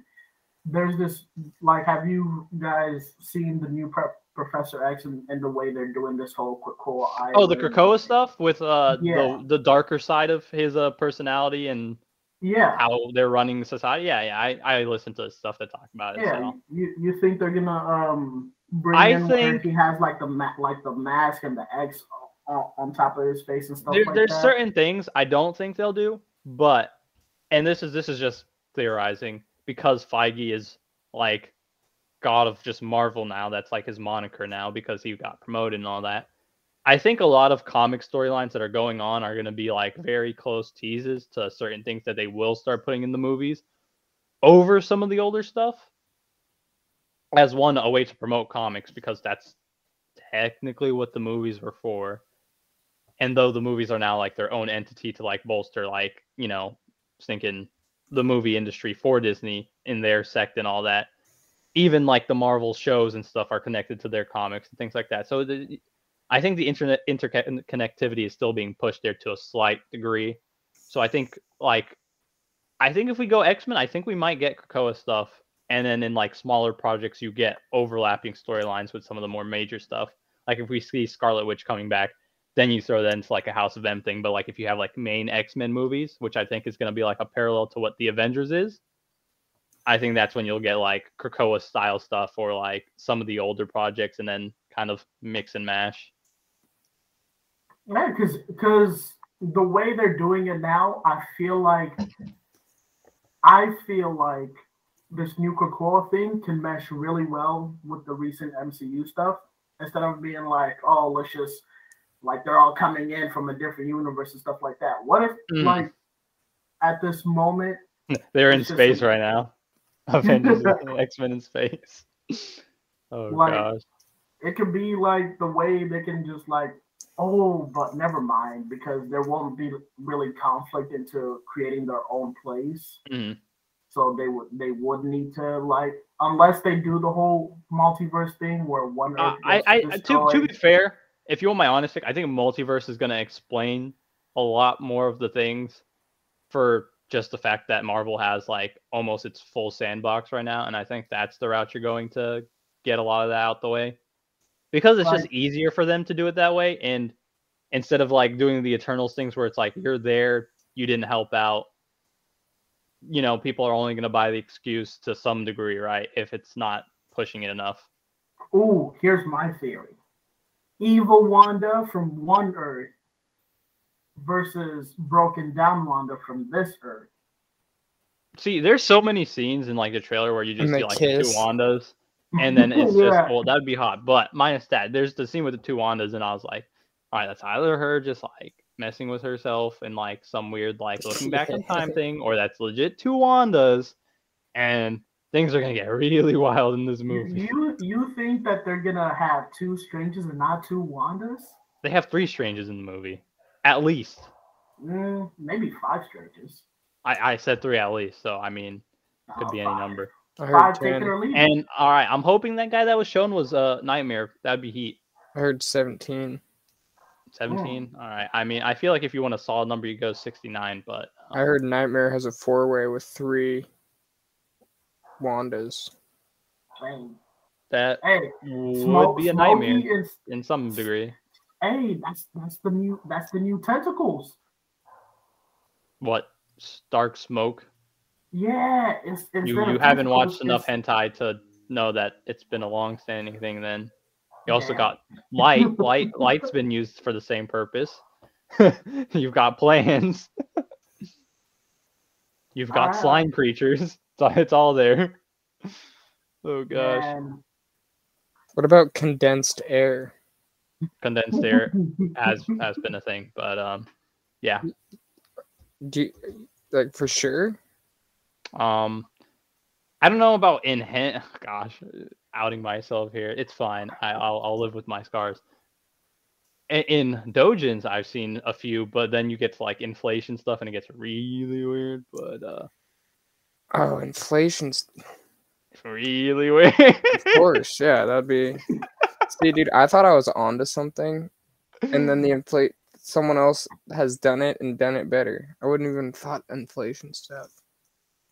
there's this like have you guys seen the new Pre- Professor X and, and the way they're doing this whole Krakoa Island? Oh, the Krakoa stuff with uh Yeah. the the darker side of his uh personality and Yeah, how they're running society. Yeah, yeah, I, I listen to stuff that talk about it. yeah. so. You you think they're gonna um bring I in think- he has like the ma- like the mask and the X on, on top of his face and stuff There, like there's that? certain things I don't think they'll do, but and this is this is just theorizing because Feige is like god of just Marvel now. That's like his moniker now because he got promoted and all that. I think a lot of comic storylines that are going on are going to be like very close teases to certain things that they will start putting in the movies over some of the older stuff. as one a way to promote comics because that's technically what the movies were for. And though the movies are now like their own entity to like bolster like, you know, thinking the movie industry for Disney in their sect and all that. Even like the Marvel shows and stuff are connected to their comics and things like that. So the, I think the internet interconnectivity is still being pushed there to a slight degree. So I think like I think if we go X Men, I think we might get Krakoa stuff, and then in like smaller projects, you get overlapping storylines with some of the more major stuff. Like if we see Scarlet Witch coming back, then you throw that into like a House of M thing. But like if you have like main X Men movies, which I think is going to be like a parallel to what the Avengers is, I think that's when you'll get like Krakoa style stuff or like some of the older projects, and then kind of mix and mash. Yeah, because because the way they're doing it now, I feel like I feel like this new Krakoa thing can mesh really well with the recent MCU stuff instead of being like, oh, let's just like they're all coming in from a different universe and stuff like that. What if mm. like at this moment they're in space right now? Avengers X Men in space. Oh like, gosh. It could be like the way they can just like, oh, but never mind, because there won't be really conflict into creating their own place. Mm. So they would they would need to like unless they do the whole multiverse thing where one. Uh, I I to to be fair, if you want my honest pick, I think multiverse is going to explain a lot more of the things for just the fact that Marvel has like almost its full sandbox right now, and I think that's the route you're going to get a lot of that out the way because it's just easier for them to do it that way, and instead of like doing the Eternals things where it's like you're there, you didn't help out. You know, people are only going to buy the excuse to some degree, right? If it's not pushing it enough. Ooh, here's my theory evil Wanda from one Earth versus broken down Wanda from this Earth. See, there's so many scenes in like the trailer where you just see like kiss. two Wandas, and then it's yeah. just well, that'd be hot. But minus that, there's the scene with the two Wandas, and I was like, all right, that's either her just like messing with herself and like some weird like looking back in time thing, or that's legit two Wandas, and things are gonna get really wild in this movie. You you think that they're gonna have two strangers and not two Wandas? They have three strangers in the movie, at least. Mm, maybe five strangers. I I said three at least, so I mean, could oh, be any number. Five, take it or leave. And all right, I'm hoping that guy that was shown was a uh, Nightmare. That'd be Heat. I heard seventeen. 17 all right i mean i feel like if you want a solid number you go 69 but um, i heard nightmare has a four way with three Wanda's. That hey, would smoke, be a nightmare is, in some degree. Hey, that's that's the new that's the new tentacles. What dark smoke? Yeah, it's, you you haven't watched enough hentai to know that it's been a long-standing thing. Then you also yeah. got light. light light's been used for the same purpose. You've got plans. You've got ah. slime creatures. It's all there. Oh gosh. Man. What about condensed air? Condensed air has has been a thing, but um, yeah. Do you, like for sure? Um, I don't know about in Gosh, outing myself here. It's fine. I, will I'll live with my scars. In, in Dojins, I've seen a few, but then you get to like inflation stuff, and it gets really weird. But uh, Oh, inflation's really weird. of course, yeah, that'd be. See, dude, I thought I was onto something, and then the inflate someone else has done it and done it better. I wouldn't even thought inflation stuff.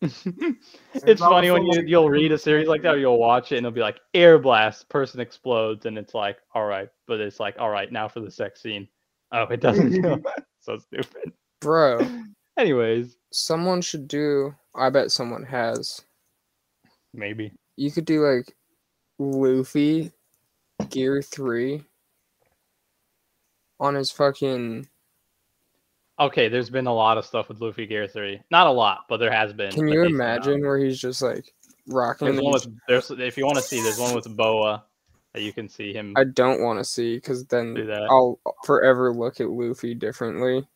it's funny when you you'll read a series like that, or you'll watch it, and it'll be like air blast, person explodes, and it's like, all right, but it's like, all right, now for the sex scene. Oh, it doesn't feel so stupid, bro. Anyways, someone should do I bet someone has. Maybe. You could do like Luffy Gear 3 on his fucking Okay, there's been a lot of stuff with Luffy Gear 3. Not a lot, but there has been. Can you imagine where he's just like rocking there's one with, there's if you want to see, there's one with Boa that you can see him. I don't want to see because then I'll forever look at Luffy differently.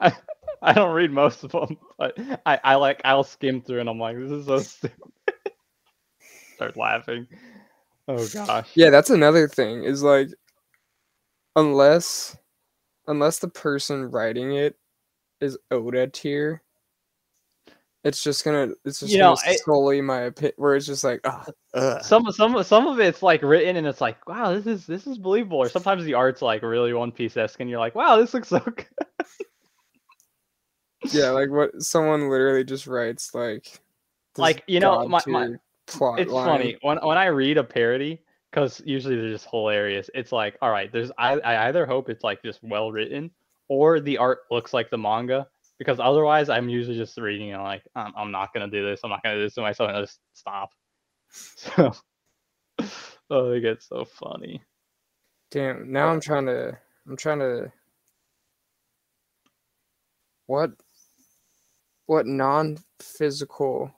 I don't read most of them, but I, I like I'll skim through and I'm like, this is so stupid. start laughing. Oh gosh. Yeah, that's another thing. Is like, unless, unless the person writing it is Oda tier, it's just gonna it's just You gonna know, I- my opinion. Where it's just like, oh, ugh. Some some some of it's like written and it's like, wow, this is this is believable. Or sometimes the art's like really One Piece esque and you're like, wow, this looks so good. Yeah, like what someone literally just writes like, Like, you know, my- my- plot it's line. funny when when I read a parody because usually they're just hilarious. It's like, all right, there's I, I either hope it's like just well written or the art looks like the manga because otherwise I'm usually just reading and like I'm, I'm not gonna do this. I'm not gonna do this to myself and I just stop. So oh, they get so funny. Damn, now I'm trying to I'm trying to what what non-physical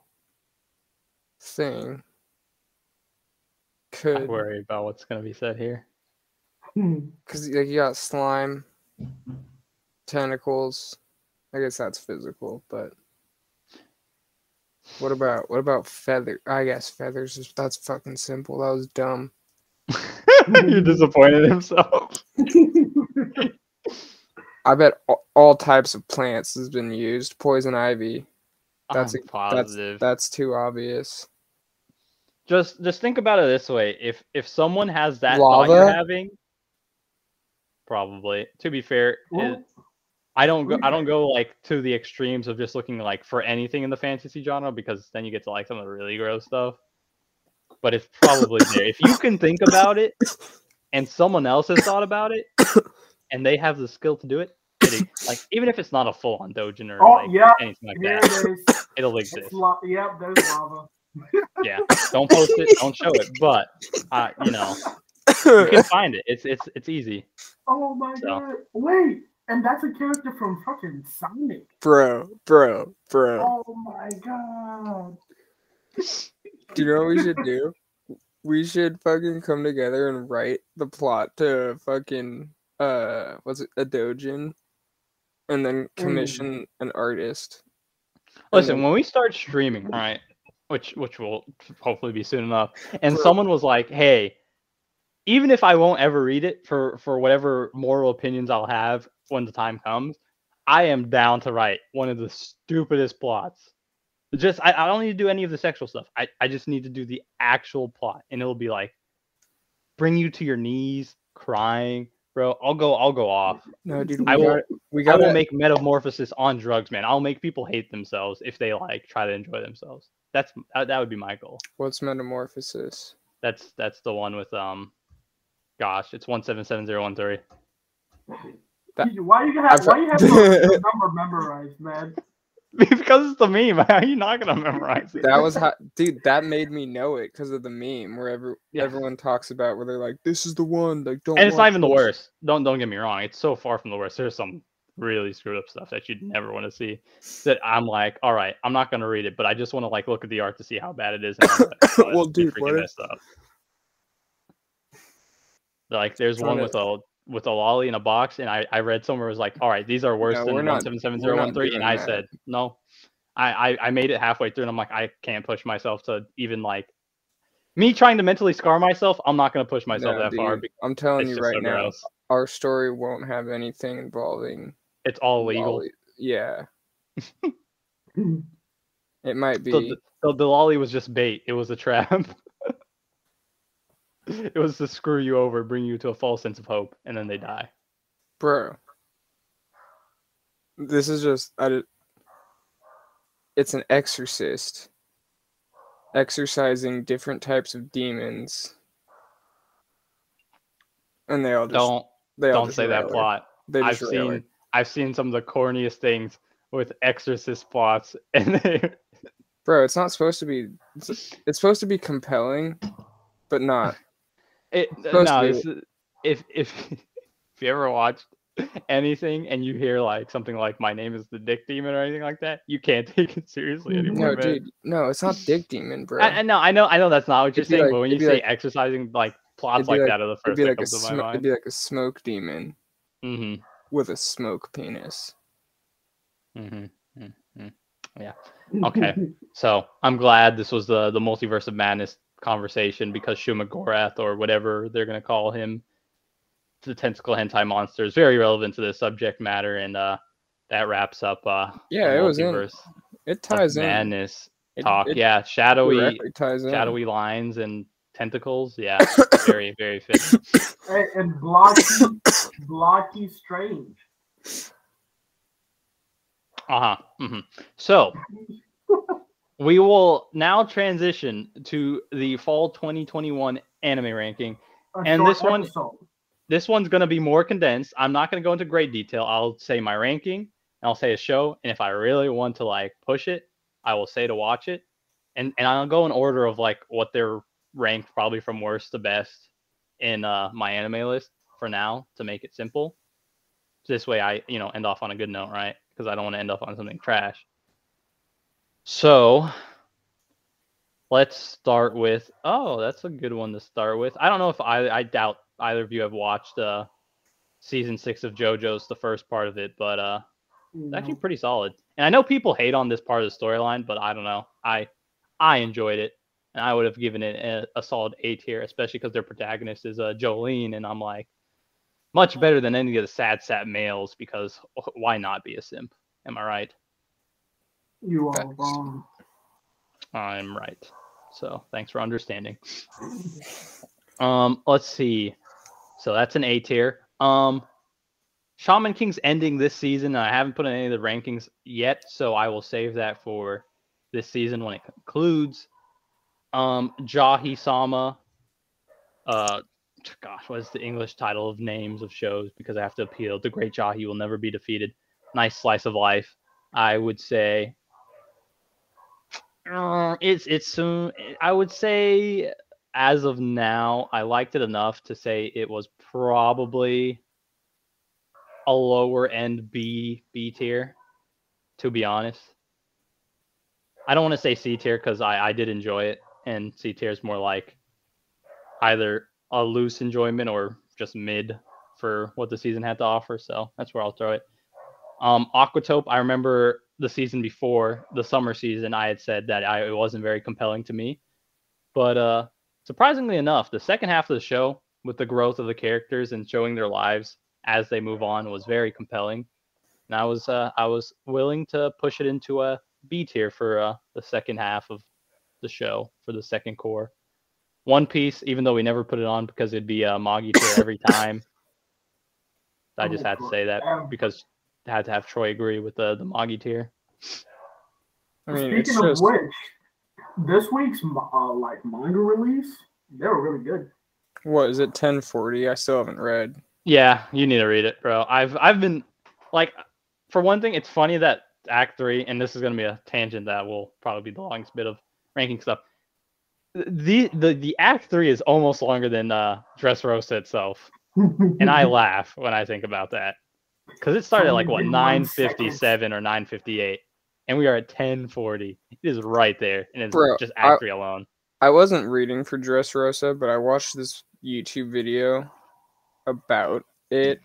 thing could I could worry about what's gonna be said here. Hmm. cuz like you got slime tentacles. I guess that's physical, but what about what about feather? I guess feathers is that's fucking simple. That was dumb. You're disappointed himself. I bet all, all types of plants has been used. Poison ivy. That's I'm positive. That's too obvious. just just think about it this way if if someone has that thought you're having probably to be fair it- i don't go i don't go like to the extremes of just looking like for anything in the fantasy genre because then you get to like some of the really gross stuff but it's probably there if you can think about it and someone else has thought about it and they have the skill to do it it like even if it's not a full-on dojin or Oh, like yeah, anything like Here that it is. it'll It's exist la- yep, there's lava. yeah don't post it don't show it but uh, you know you can find it. It's it's it's easy. Oh my So. god. Wait, and that's a character from fucking Sonic. bro, bro, bro. Oh my god. Do you know what we should do? We should fucking come together and write the plot to fucking uh what's it a dojin and then mm. commission an artist. Listen, then- when we start streaming, right, which which will hopefully be soon enough, and Bro. someone was like, "Hey, even if I won't ever read it for for whatever moral opinions I'll have when the time comes, I am down to write one of the stupidest plots. Just I, I don't need to do any of the sexual stuff. I, I just need to do the actual plot, and it'll be like bring you to your knees, crying, bro. I'll go I'll go off. No, dude, we I will- got we I will to make metamorphosis on drugs, man. I'll make people hate themselves if they like try to enjoy themselves. That's that, that would be my goal. what's metamorphosis? That's that's the one with um, gosh, it's one seven seven zero one three. That- Why you have I've- why you have the number memorized, man? because it's the meme. How are you not gonna memorize it? That was how, dude. That made me know it because of the meme where every, Yeah. everyone talks about where they're like, "This is the one." Like, don't. and it's not even the worst. Don't don't get me wrong. It's so far from the worst. There's some really screwed up stuff that you'd never want to see. That I'm like, all right, I'm not gonna read it, but I just want to like look at the art to see how bad it is. And all that. Oh, Well, dude, what if- messed. Like, there's one with a with a lolly in a box, and I I read somewhere it was like, all right, these are worse No, than one seven seven zero one three, and I that. said no. I, I I made it halfway through, and I'm like, I can't push myself to even like me trying to mentally scar myself. I'm not gonna push myself No, that far. dude, Because I'm telling you right now, our story won't have anything involving It's all legal. lolly- Yeah, it might be. So the, so the lolly was just bait. It was a trap. it was to screw you over, bring you to a false sense of hope, and then they die. bro this is just I, it's an exorcist exercising different types of demons and they all just Don't they all don't say that plot. they I've just rally. seen I've seen some of the corniest things with exorcist plots, and they bro it's not supposed to be it's, it's supposed to be compelling but not it no. It's, if if if you ever watched anything and you hear like something like "My name is the Dick Demon" or anything like that, you can't take it seriously anymore. no man. dude no it's not dick demon bro I, I know, I know, I know. That's not what you're saying, like- but when you say like- exercising like plots like, like- that are the first that like comes to my smo- it'd be like a smoke demon Mm-hmm. with a smoke penis Mm-hmm. mm-hmm. Yeah. Okay. So I'm glad this was the the multiverse of madness conversation because Shuma-Gorath or whatever they're gonna call him, the tentacle hentai monster, is very relevant to this subject matter, and uh, that wraps up. Uh, Yeah, it was in. multiverse It of ties in. madness It- talk. it yeah, shadowy, directly ties in. shadowy lines and tentacles. Yeah, very, very fit. Hey, and Blocky, Blocky Strange. Uh huh. hmm So we will now transition to the fall 2021 anime ranking. A And this one- episode. This one's going to be more condensed. I'm not going to go into great detail. I'll say my ranking, and I'll say a show, and if I really want to like push it, I will say to watch it, and and I'll go in order of like what they're ranked, probably from worst to best in uh, my anime list for now to make it simple. This way, I you know end off on a good note, right? Because I don't want to end up on something trash. So let's start with. Oh, that's a good one to start with. I don't know if I I doubt either of you have watched uh season six of JoJo's the first part of it, but uh it's actually pretty solid. And I know people hate on this part of the storyline, but I don't know. I I enjoyed it, and I would have given it a, a solid A tier, especially because their protagonist is uh, Jolyne, and I'm like much better than any of the sad sap males because why not be a simp? Am I right? You are Facts. wrong. I'm right. So thanks for understanding. Um, let's see. So that's an A tier. Um, Shaman King's ending this season. I haven't put in any of the rankings yet, so I will save that for this season when it concludes. Um, Jahy Sama. Uh, gosh, what is the English title of names of shows? Because I have to appeal. The Great Jahy will never be defeated. Nice slice of life. I would say. Uh, it's it's soon. I would say as of now, I liked it enough to say it was probably a lower end B B tier. To be honest, I don't want to say C tier because I I did enjoy it, and C tier is more like either a loose enjoyment or just mid for what the season had to offer. So that's where I'll throw it. Um, Aquatope, I remember the season before the summer season, I had said that I, it wasn't very compelling to me, but uh, surprisingly enough, the second half of the show, with the growth of the characters and showing their lives as they move on, was very compelling. And I was uh, I was willing to push it into a B tier for uh, the second half of the show for the second cour. One Piece, even though we never put it on because it'd be a Magi tier every time. I just Oh, had to say that because had to have Troy agree with the the Magi tier. I mean, it's Speaking of just which, this week's uh, like manga release, they were really good. what is it? Ten forty. I still haven't read. Yeah, you need to read it, bro. I've I've been like, for one thing, it's funny that Act Three, and this is gonna be a tangent that will probably be the longest bit of ranking stuff. The the the Act Three is almost longer than uh, Dressrosa itself, and I laugh when I think about that because it started at like what Only been nine one second. fifty seven or nine fifty eight, and we are at ten forty. It is right there, and it's Bro, just I- Act Three alone. I wasn't reading for Dressrosa, but I watched this YouTube video about it.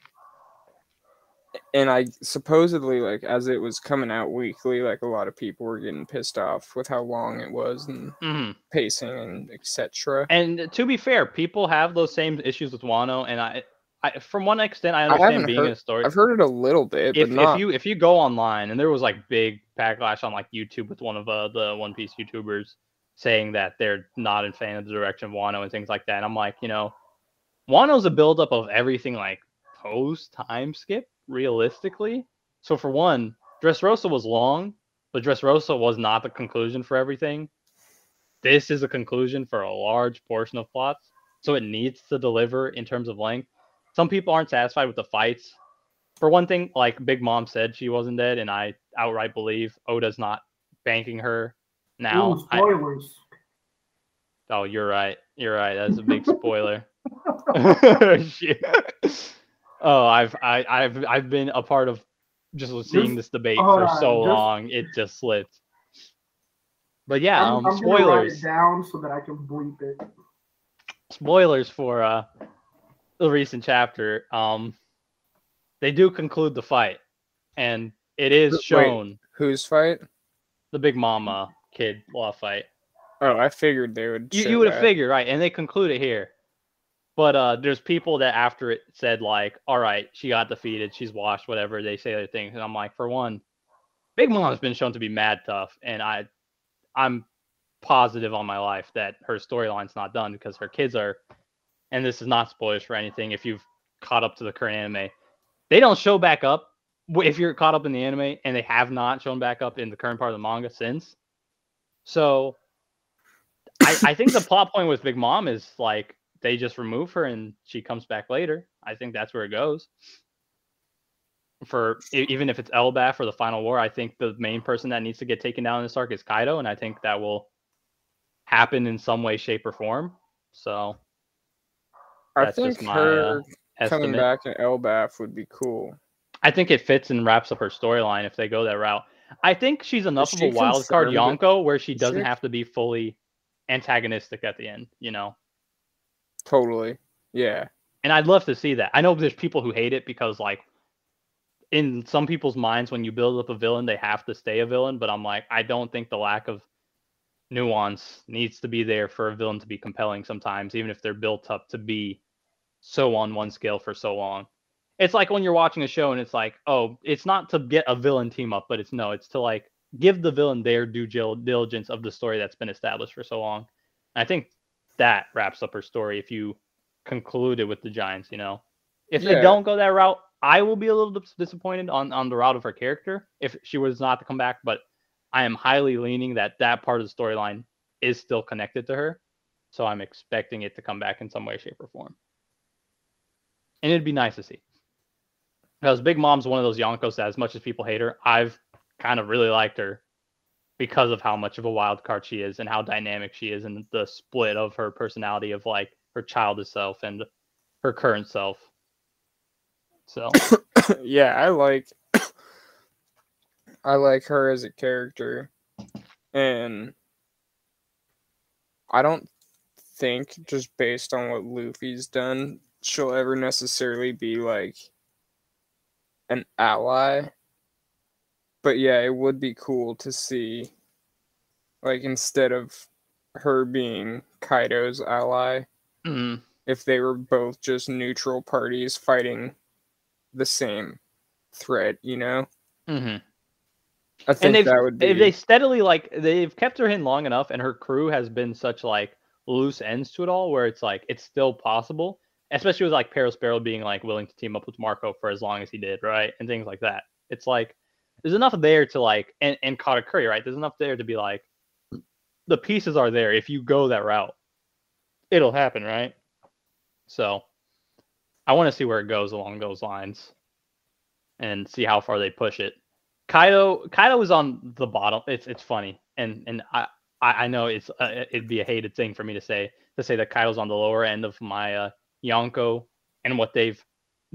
And I supposedly like as it was coming out weekly, like a lot of people were getting pissed off with how long it was and hmm pacing and etc. And to be fair, people have those same issues with Wano, and I, I from one extent, I understand being heard- a story. I've heard it a little bit, if, but not. if you if you go online and there was like big backlash on like YouTube with one of uh, the One Piece YouTubers saying that they're not a fan of the direction of Wano and things like that. And I'm like, you know, Wano's a buildup of everything like post time skip realistically. So for one, Dressrosa was long, but Dressrosa was not the conclusion for everything. This is a conclusion for a large portion of plots, so it needs to deliver in terms of length. Some people aren't satisfied with the fights. For one thing, like Big Mom said she wasn't dead, and I outright believe Oda's not banking her now. Ooh, I- spoilers. oh, you're right. You're right. That's a big spoiler. Oh, I've I, I've I've been a part of just seeing this debate hold for so just- long. It just slipped. But yeah, I'm, um, I'm spoilers. it down so that I can bleep it. spoilers for uh the recent chapter. Um, they do conclude the fight, and it is Wait. shown Whose fight? the Big Mama kid law fight. Oh, I figured they would. You, you would have figured, right? And they conclude it here. But uh, there's people that after it said like, "All right, she got defeated, she's washed, whatever." They say other things, and I'm like, for one, Big Mom's been shown to be mad tough, and I, I'm positive on my life that her storyline's not done because her kids are, and this is not spoilers for anything. If you've caught up to the current anime, they don't show back up. If you're caught up in the anime, and they have not shown back up in the current part of the manga since, so I, I think the plot point with Big Mom is like they just remove her and she comes back later. I think that's where it goes. For even if it's Elbaf or the Final War, I think the main person that needs to get taken down in this arc is Kaido, and I think that will happen in some way, shape, or form. So I that's think my, her uh, coming back in Elbaf would be cool. I think it fits and wraps up her storyline if they go that route. I think she's enough of a wild card? Yonko where she doesn't she? have to be fully antagonistic at the end, you know. Totally. Yeah. and I'd love to see that. I know there's people who hate it because like in some people's minds when you build up a villain they have to stay a villain, but I'm like I don't think the lack of nuance needs to be there for a villain to be compelling sometimes even if they're built up to be so on one scale for so long. It's like when you're watching a show and it's like, oh, it's not to get a villain team up, but it's no, it's to like give the villain their due diligence of the story that's been established for so long. I think that wraps up her story if you concluded with the Giants, you know. If they don't go that route, I will be a little disappointed on on the route of her character if she was not to come back, but I am highly leaning that that part of the storyline is still connected to her. So I'm expecting it to come back in some way shape or form. And it'd be nice to see. Because Big Mom's one of those Yonkos that as much as people hate her, I've kind of really liked her because of how much of a wild card she is and how dynamic she is and the split of her personality of like her childish self and her current self. So yeah, I like I like her as a character. And I don't think just based on what Luffy's done, she'll ever necessarily be like an ally. But yeah, it would be cool to see like instead of her being Kaido's ally, mm, if they were both just neutral parties fighting the same threat, you know? mhm. I and think they've that would be they- steadily like they've kept her in long enough and her crew has been such like loose ends to it all where it's like it's still possible especially with like Perospero being like willing to team up with Marco for as long as he did right and things like that. It's like there's enough there to like and and Katakuri right there's enough there to be like the pieces are there if you go that route. It'll happen right? So I want to see where it goes along those lines and see how far they push it Kaido Kaido is on the bottom. It's it's funny, and and I I know it's uh, it'd be a hated thing for me to say to say that Kaido's on the lower end of my uh, Yonko and what they've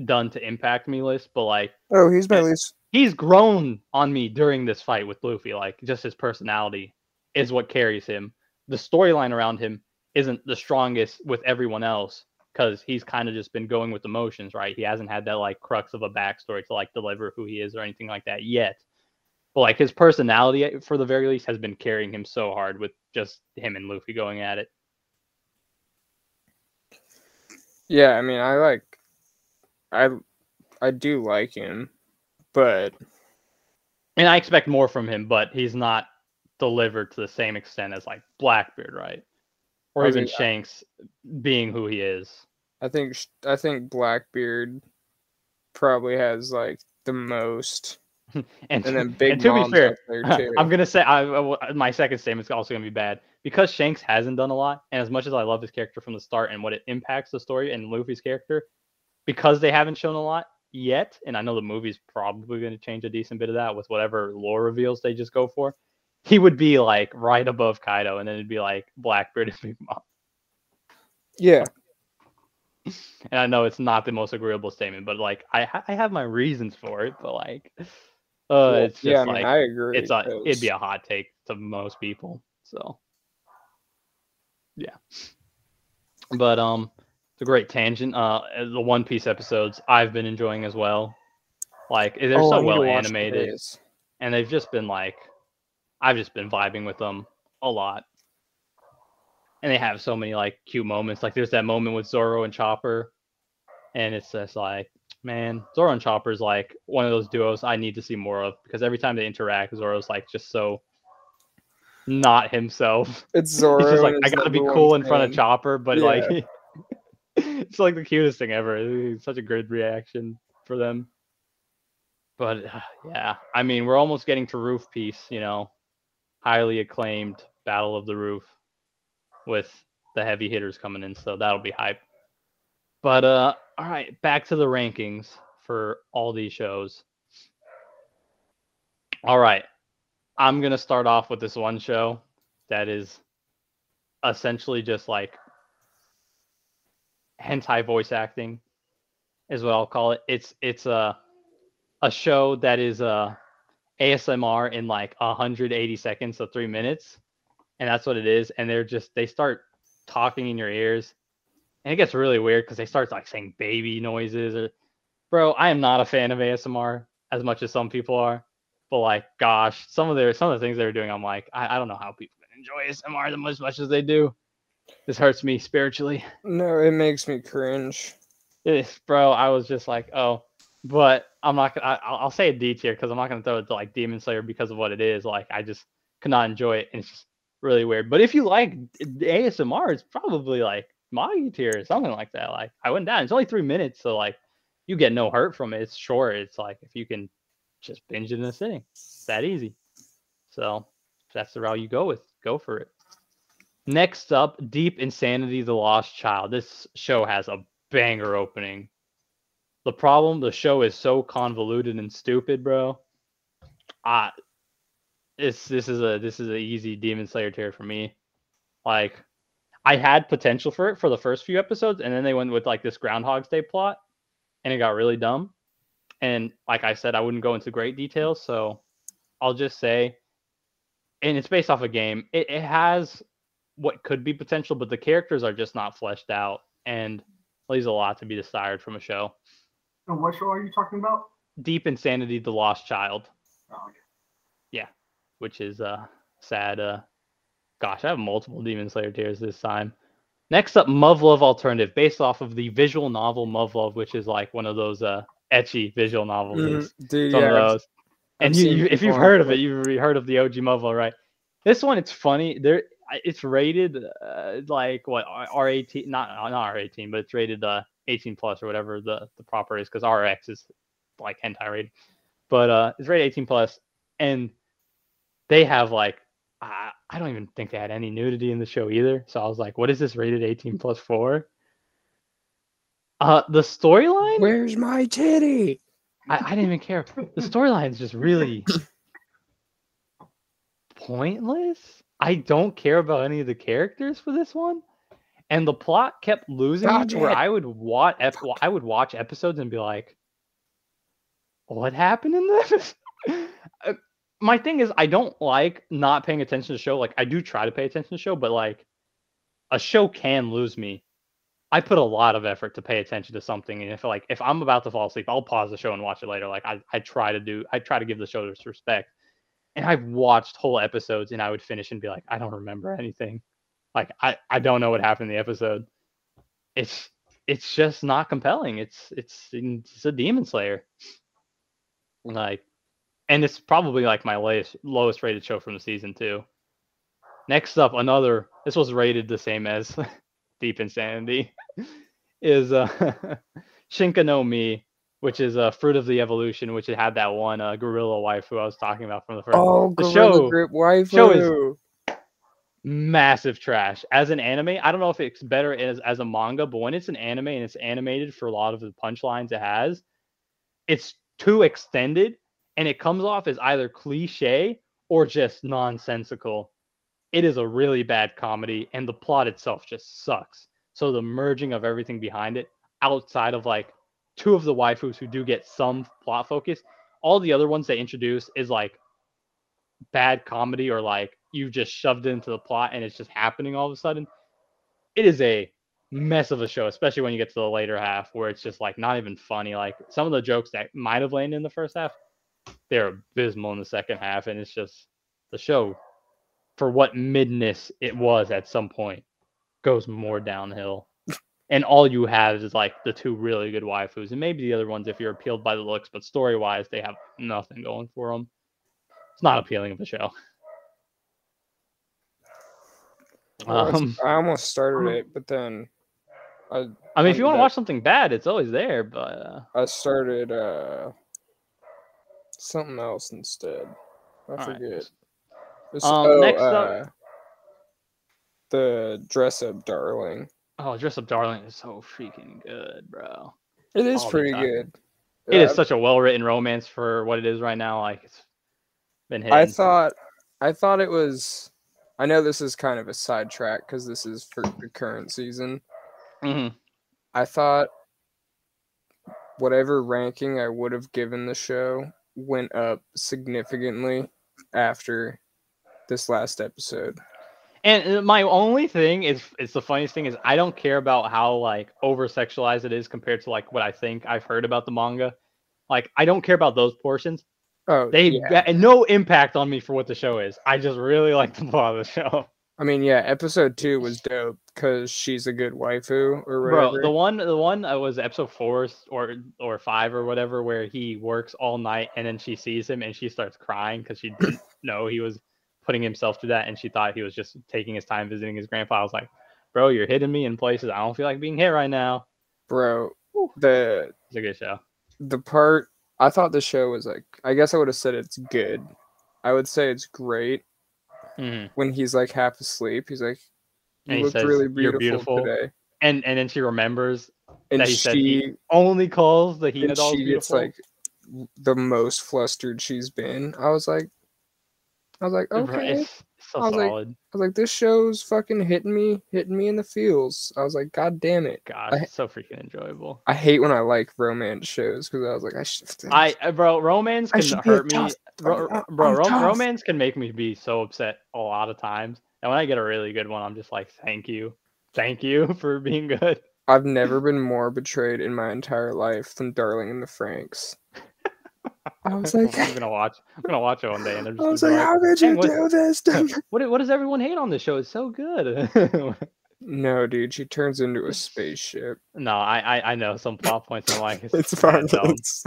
done to impact me list, but like Oh, he's my least he's grown on me during this fight with Luffy. Like just his personality is what carries him. The storyline around him isn't the strongest with everyone else because he's kind of just been going with emotions, right? He hasn't had that like crux of a backstory to like deliver who he is or anything like that yet. But like his personality, eh, for the very least, has been carrying him so hard with just him and Luffy going at it. Yeah, I mean I like I I do like him, but And I expect more from him, but he's not delivered to the same extent as like Blackbeard, right? Or I even mean, Shanks being who he is. I think I think Blackbeard probably has like the most, And, and then Big and to Mom's be fair. I'm gonna say I, I- my second statement's also gonna be bad because Shanks hasn't done a lot, and as much as I love his character from the start and what it impacts the story and Luffy's character, because they haven't shown a lot yet, and I know the movie's probably gonna change a decent bit of that with whatever lore reveals they just go for. He would be like right above Kaido, and then it'd be like Blackbeard and Big Mom. yeah, And I know it's not the most agreeable statement, but like I ha- I have my reasons for it, but like, uh, well, it's just yeah. I mean, like I agree. it's a it'd be a hot take to most people. So yeah. But um it's a great tangent. Uh the One Piece episodes I've been enjoying as well. Like they're Oh, so well animated and they've just been like I've just been vibing with them a lot. And they have so many like cute moments. Like there's that moment with Zoro and Chopper, and it's just like, man, Zoro and Chopper is like one of those duos I need to see more of because every time they interact, Zoro's like just so not himself. It's Zoro. He's just like I gotta be cool in front of. Chopper, but Yeah. like it's like the cutest thing ever. It's such a good reaction for them. But uh, yeah, I mean, we're almost getting to Roof Piece, you know, highly acclaimed Battle of the Roof with the heavy hitters coming in, so that'll be hype. But uh all right, back to the rankings for all these shows. All right. I'm going to start off with this one show that is essentially just like hentai voice acting is what I'll call it. It's it's a a show that is a ASMR in like 180 seconds, so 3 minutes. And that's what it is and they're just they start talking in your ears. And it gets really weird cuz they start like saying baby noises or bro, I am not a fan of ASMR as much as some people are. But like gosh, some of their some of the things they're doing I'm like I, I don't know how people can enjoy ASMR as much, as much as they do. This hurts me spiritually. No, it makes me cringe. It- bro, I was just like, oh, but I'm not gonna. I- I'll, I'll say a D tier because I'm not gonna throw it to like Demon Slayer because of what it is. Like, I just could not enjoy it, and it's just really weird. But if you like ASMR, it's probably like Magi tier or something like that. Like, I went down. It's only three minutes, so like, you get no hurt from it. It's short. It's like if you can just binge it in a sitting, it's that easy. So if that's the route you go with. Go for it. Next up, Deep Insanity: The Lost Child. This show has a banger opening. The problem, the show is so convoluted and stupid, bro. I it's this is a this is a easy Demon Slayer tier for me. Like I had potential for it for the first few episodes, and then they went with like this Groundhog's Day plot, and it got really dumb. And like I said, I wouldn't go into great details, so I'll just say, and it's based off a game. It, it has what could be potential, but the characters are just not fleshed out, and leaves a lot to be desired from a show. And what show are you talking about? Deep Insanity: The Lost Child, Oh, okay. Which is uh sad. Uh, gosh, I have multiple Demon Slayer tears this time. Next up, Muv-Luv Alternative, based off of the visual novel Muv-Luv, which is like one of those uh ecchi visual novels. Mhm. Dude, some yeah, of those. And you, you, if you've heard of it. you've heard of the OG Muv-Luv, right? This one, it's funny. There, it's rated uh, like what R eighteen, not not R eighteen, but it's rated uh eighteen plus or whatever the the proper is, because RX is like hentai rated. But uh, it's rated eighteen plus, and they have like I I don't even think they had any nudity in the show either. So I was like, what is this rated eighteen plus for? Uh, the storyline. Where's my titty? I, I didn't even care. The storyline is just really pointless. I don't care about any of the characters for this one, and the plot kept losing me to where. I would watch. Ep- I would watch episodes and be like, "What happened in this?" My thing is, I don't like not paying attention to show. Like, I do try to pay attention to show, but like, a show can lose me I put a lot of effort to pay attention to something, and if like if I'm about to fall asleep, I'll pause the show and watch it later. Like I, I try to do, I try to give the show this respect. And I've watched whole episodes, and I would finish and be like, I don't remember anything. Like I, I don't know what happened in the episode. It's it's just not compelling. It's it's it's a Demon Slayer. Like, and it's probably like my lowest lowest rated show from the season too. Next up, another. This was rated the same as Deep Insanity. Is uh Shinka no Mi, which is a uh, fruit of the evolution, which had that one uh, gorilla wife who I was talking about from the first. Oh, the Gorilla show- Grip waifu. show is- massive trash as an anime i don't know if it's better as, as a manga but when it's an anime and it's animated for a lot of the punchlines it has it's too extended and it comes off as either cliche or just nonsensical it is a really bad comedy and the plot itself just sucks so the merging of everything behind it outside of like two of the waifus who do get some plot focus all the other ones they introduce is like bad comedy or like you just shoved it into the plot and it's just happening all of a sudden. It is a mess of a show, especially when you get to the later half where it's just like not even funny. Like some of the jokes that might have landed in the first half, they're abysmal in the second half, and it's just the show for what midness it was at some point goes more downhill. and all you have is like the two really good waifus, and maybe the other ones if you're appealed by the looks, but story wise, they have nothing going for them. It's not appealing of a show. Um, I almost started it, but then I I mean, if you want to watch something bad, it's always there. But uh, I started uh something else instead. I Alright. forget. It's- Um, next up- uh, the dress up darling. oh, Dress Up Darling is so freaking good, bro. It is All pretty good. It is Yeah, such a well written romance for what it is right now. Like it's been hit. I thought I thought it was I know this is kind of a sidetrack because this is for the current season. hmm I thought whatever ranking I would have given the show went up significantly after this last episode. And uh, my only thing is, it's the funniest thing is I don't care about how like over sexualized it is compared to like what I think I've heard about the manga. Like I don't care about those portions. Oh, They yeah. no impact on me for what the show is. I just really like the plot of the show. I mean, yeah, episode two was dope because she's a good waifu or whatever. Bro, the one the one uh, was episode four or or five or whatever where he works all night and then she sees him and she starts crying because she didn't know he was putting himself through that and she thought he was just taking his time visiting his grandpa. I was like, bro, you're hitting me in places I don't feel like being hit right now. Bro, the It's a good show. the part I thought the show was like I guess I would have said it's good. I would say it's great Mhm. when he's like half asleep. He's like, "You he look says, really "You're beautiful, beautiful." today," And and then she remembers and that he said she he only calls the Hina and she gets like the most flustered she's been. I was like, I was like, okay. It's so I was like. I was like, this show's fucking hitting me, hitting me in the feels. I was like, God damn it. God, I- so freaking enjoyable. I hate when I like romance shows because I was like, I should. I uh, bro, romance can hurt me. Bro, I'm- bro I'm rom- romance can make me be so upset a lot of times. And when I get a really good one, I'm just like, thank you, thank you for being good. I've never been more betrayed in my entire life than Darling in the Franxx. I was like, I'm gonna watch. I'm gonna watch it one day, and they're I just was gonna like, how could "Dang, you what- do this? What, what does everyone hate on this show? It's so good. No, dude, she turns into a spaceship. no, I, I I know some plot points. I'm like, It's yeah, fine. It's,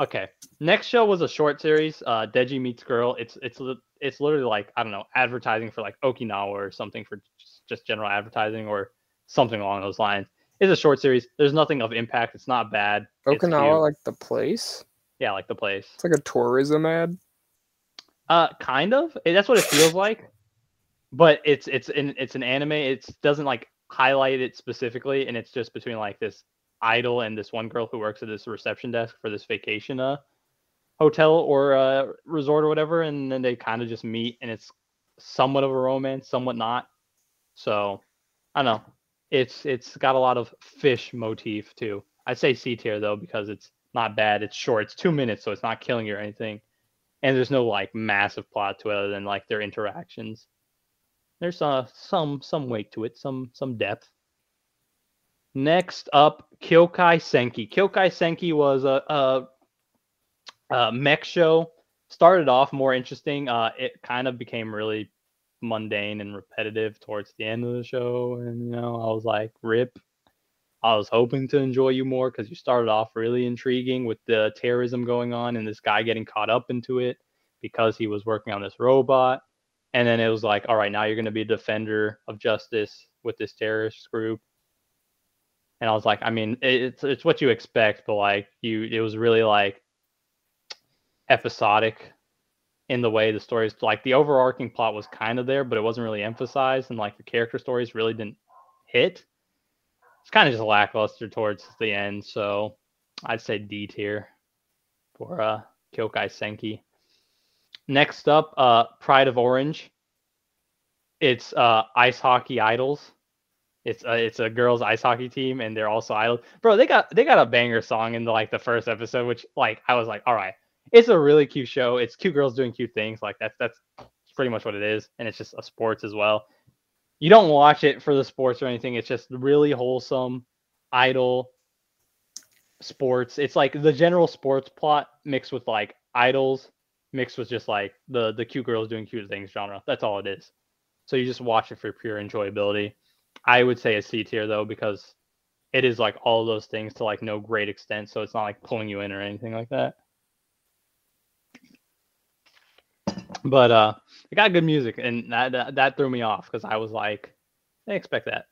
Okay. Next show was a short series, uh Deji Meets Girl. It's it's it's literally like, I don't know, advertising for like Okinawa or something for just, just general advertising or something along those lines. It's a short series. There's nothing of impact. It's not bad. Okinawa, like the place. Yeah, like the place. It's like a tourism ad. Uh kind of. Eh, That's what it feels like. But it's it's an it's an anime. It doesn't like highlight it specifically and it's just between like this idol and this one girl who works at this reception desk for this vacation uh hotel or uh resort or whatever and then they kind of just meet and it's somewhat of a romance somewhat not so i don't know it's it's got a lot of fish motif too i'd say c tier though because it's not bad it's short it's two minutes so it's not killing you or anything and there's no like massive plot to it other than like their interactions there's uh some some weight to it some some depth Next up, Kyokai Senki. Kyokai Senki was a, a, a mech show. Started off more interesting. Uh, it kind of became really mundane and repetitive towards the end of the show. And, you know, I was like, rip. I was hoping to enjoy you more because you started off really intriguing with the terrorism going on and this guy getting caught up into it because he was working on this robot. And then it was like, all right, now you're going to be a defender of justice with this terrorist group and I was like, I mean, it's it's what you expect, but like you, it was really like episodic in the way the stories like the overarching plot was kind of there, but it wasn't really emphasized, and like the character stories really didn't hit. It's kind of just lackluster towards the end, so I'd say D tier for uh Kyokai Senki. Next up, uh Pride of Orange. It's uh ice hockey idols. It's a, it's a girls ice hockey team and they're also idols. Bro, they got they got a banger song in the like the first episode, which like I was like, all right, it's a really cute show. It's cute girls doing cute things. Like that's that's pretty much what it is, and it's just a sports as well. You don't watch it for the sports or anything. It's just really wholesome, idol sports. It's like the general sports plot mixed with like idols, mixed with just like the the cute girls doing cute things genre. That's all it is. So you just watch it for pure enjoyability. I would say a C tier though because it is like all those things to like no great extent, so it's not like pulling you in or anything like that. But uh, it got good music, and that that, that threw me off because I was like, I expect that.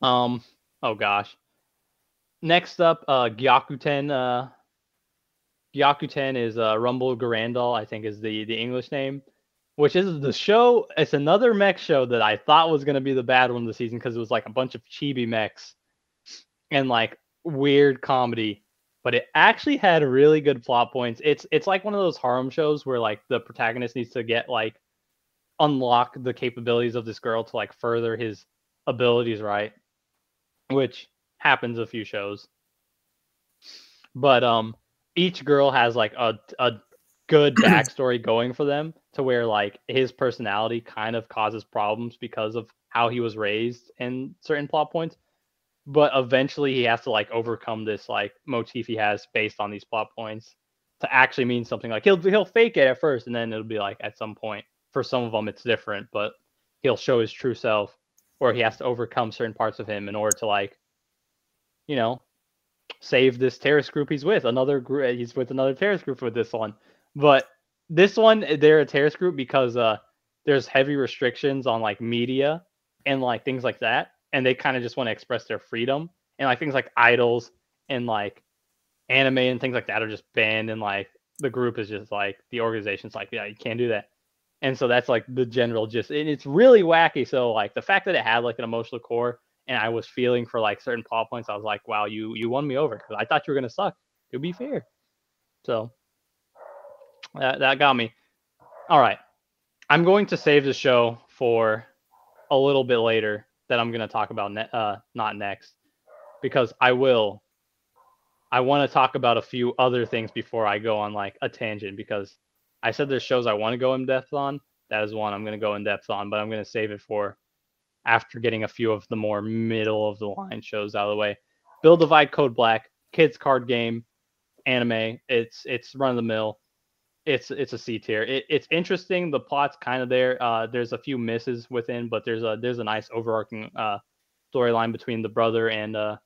Um. Oh gosh. Next up, uh, Gyakuten. Uh, Gyakuten is uh, Rumble Garanndoll, I think is the the English name, which is the show. It's another mech show that I thought was gonna be the bad one of the season because it was like a bunch of chibi mechs and like weird comedy, but it actually had really good plot points. It's it's like one of those harem shows where like the protagonist needs to get like unlock the capabilities of this girl to like further his abilities, right? Which happens a few shows. But um each girl has like a a good backstory going for them to where like his personality kind of causes problems because of how he was raised in certain plot points but eventually he has to like overcome this like motif he has based on these plot points to actually mean something. Like he'll he'll fake it at first and then it'll be like at some point. For some of them it's different but he'll show his true self or he has to overcome certain parts of him in order to like you know save this terrorist group he's with another group he's with another terrorist group with this one. But this one they're a terrorist group because uh there's heavy restrictions on like media and like things like that and they kind of just want to express their freedom. And like things like idols and like anime and things like that are just banned and like the group is just like the organization's like yeah you can't do that. And so that's like the general gist. And it's really wacky. So like the fact that it had like an emotional core and i was feeling for like certain plot points i was like wow you you won me over because i thought you were gonna suck to be fair. So that, that got me. All right. I'm going to save the show for a little bit later that I'm going to talk about, ne- uh, not next, because I will. I want to talk about a few other things before I go on like a tangent because I said there's shows I want to go in depth on. That is one I'm going to go in depth on, but I'm going to save it for after getting a few of the more middle of the line shows out of the way. Build Divide Code Black, kids card game, anime. It's it's run of the mill it's it's a C tier. It, it's interesting. The plot's kind of there. Uh, there's a few misses within, but there's a there's a nice overarching uh, storyline between the brother and uh,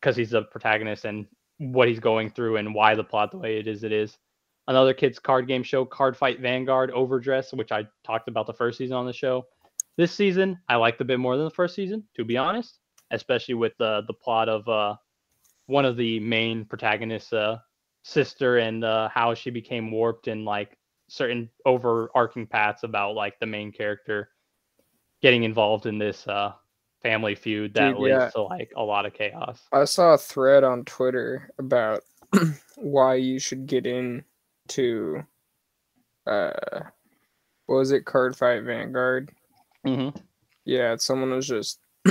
because he's the protagonist and what he's going through and why the plot the way it is it is. Another kids card game show, Card Fight Vanguard Overdress, which I talked about the first season on the show. This season I liked a bit more than the first season, to be honest, especially with the the plot of uh, one of the main protagonists uh, sister and uh, how she became warped in like certain overarching paths about like the main character getting involved in this uh, family feud that Dude, leads yeah. to like a lot of chaos. I saw a thread on Twitter about why you should get into uh what was it card fight vanguard mm-hmm. yeah someone was just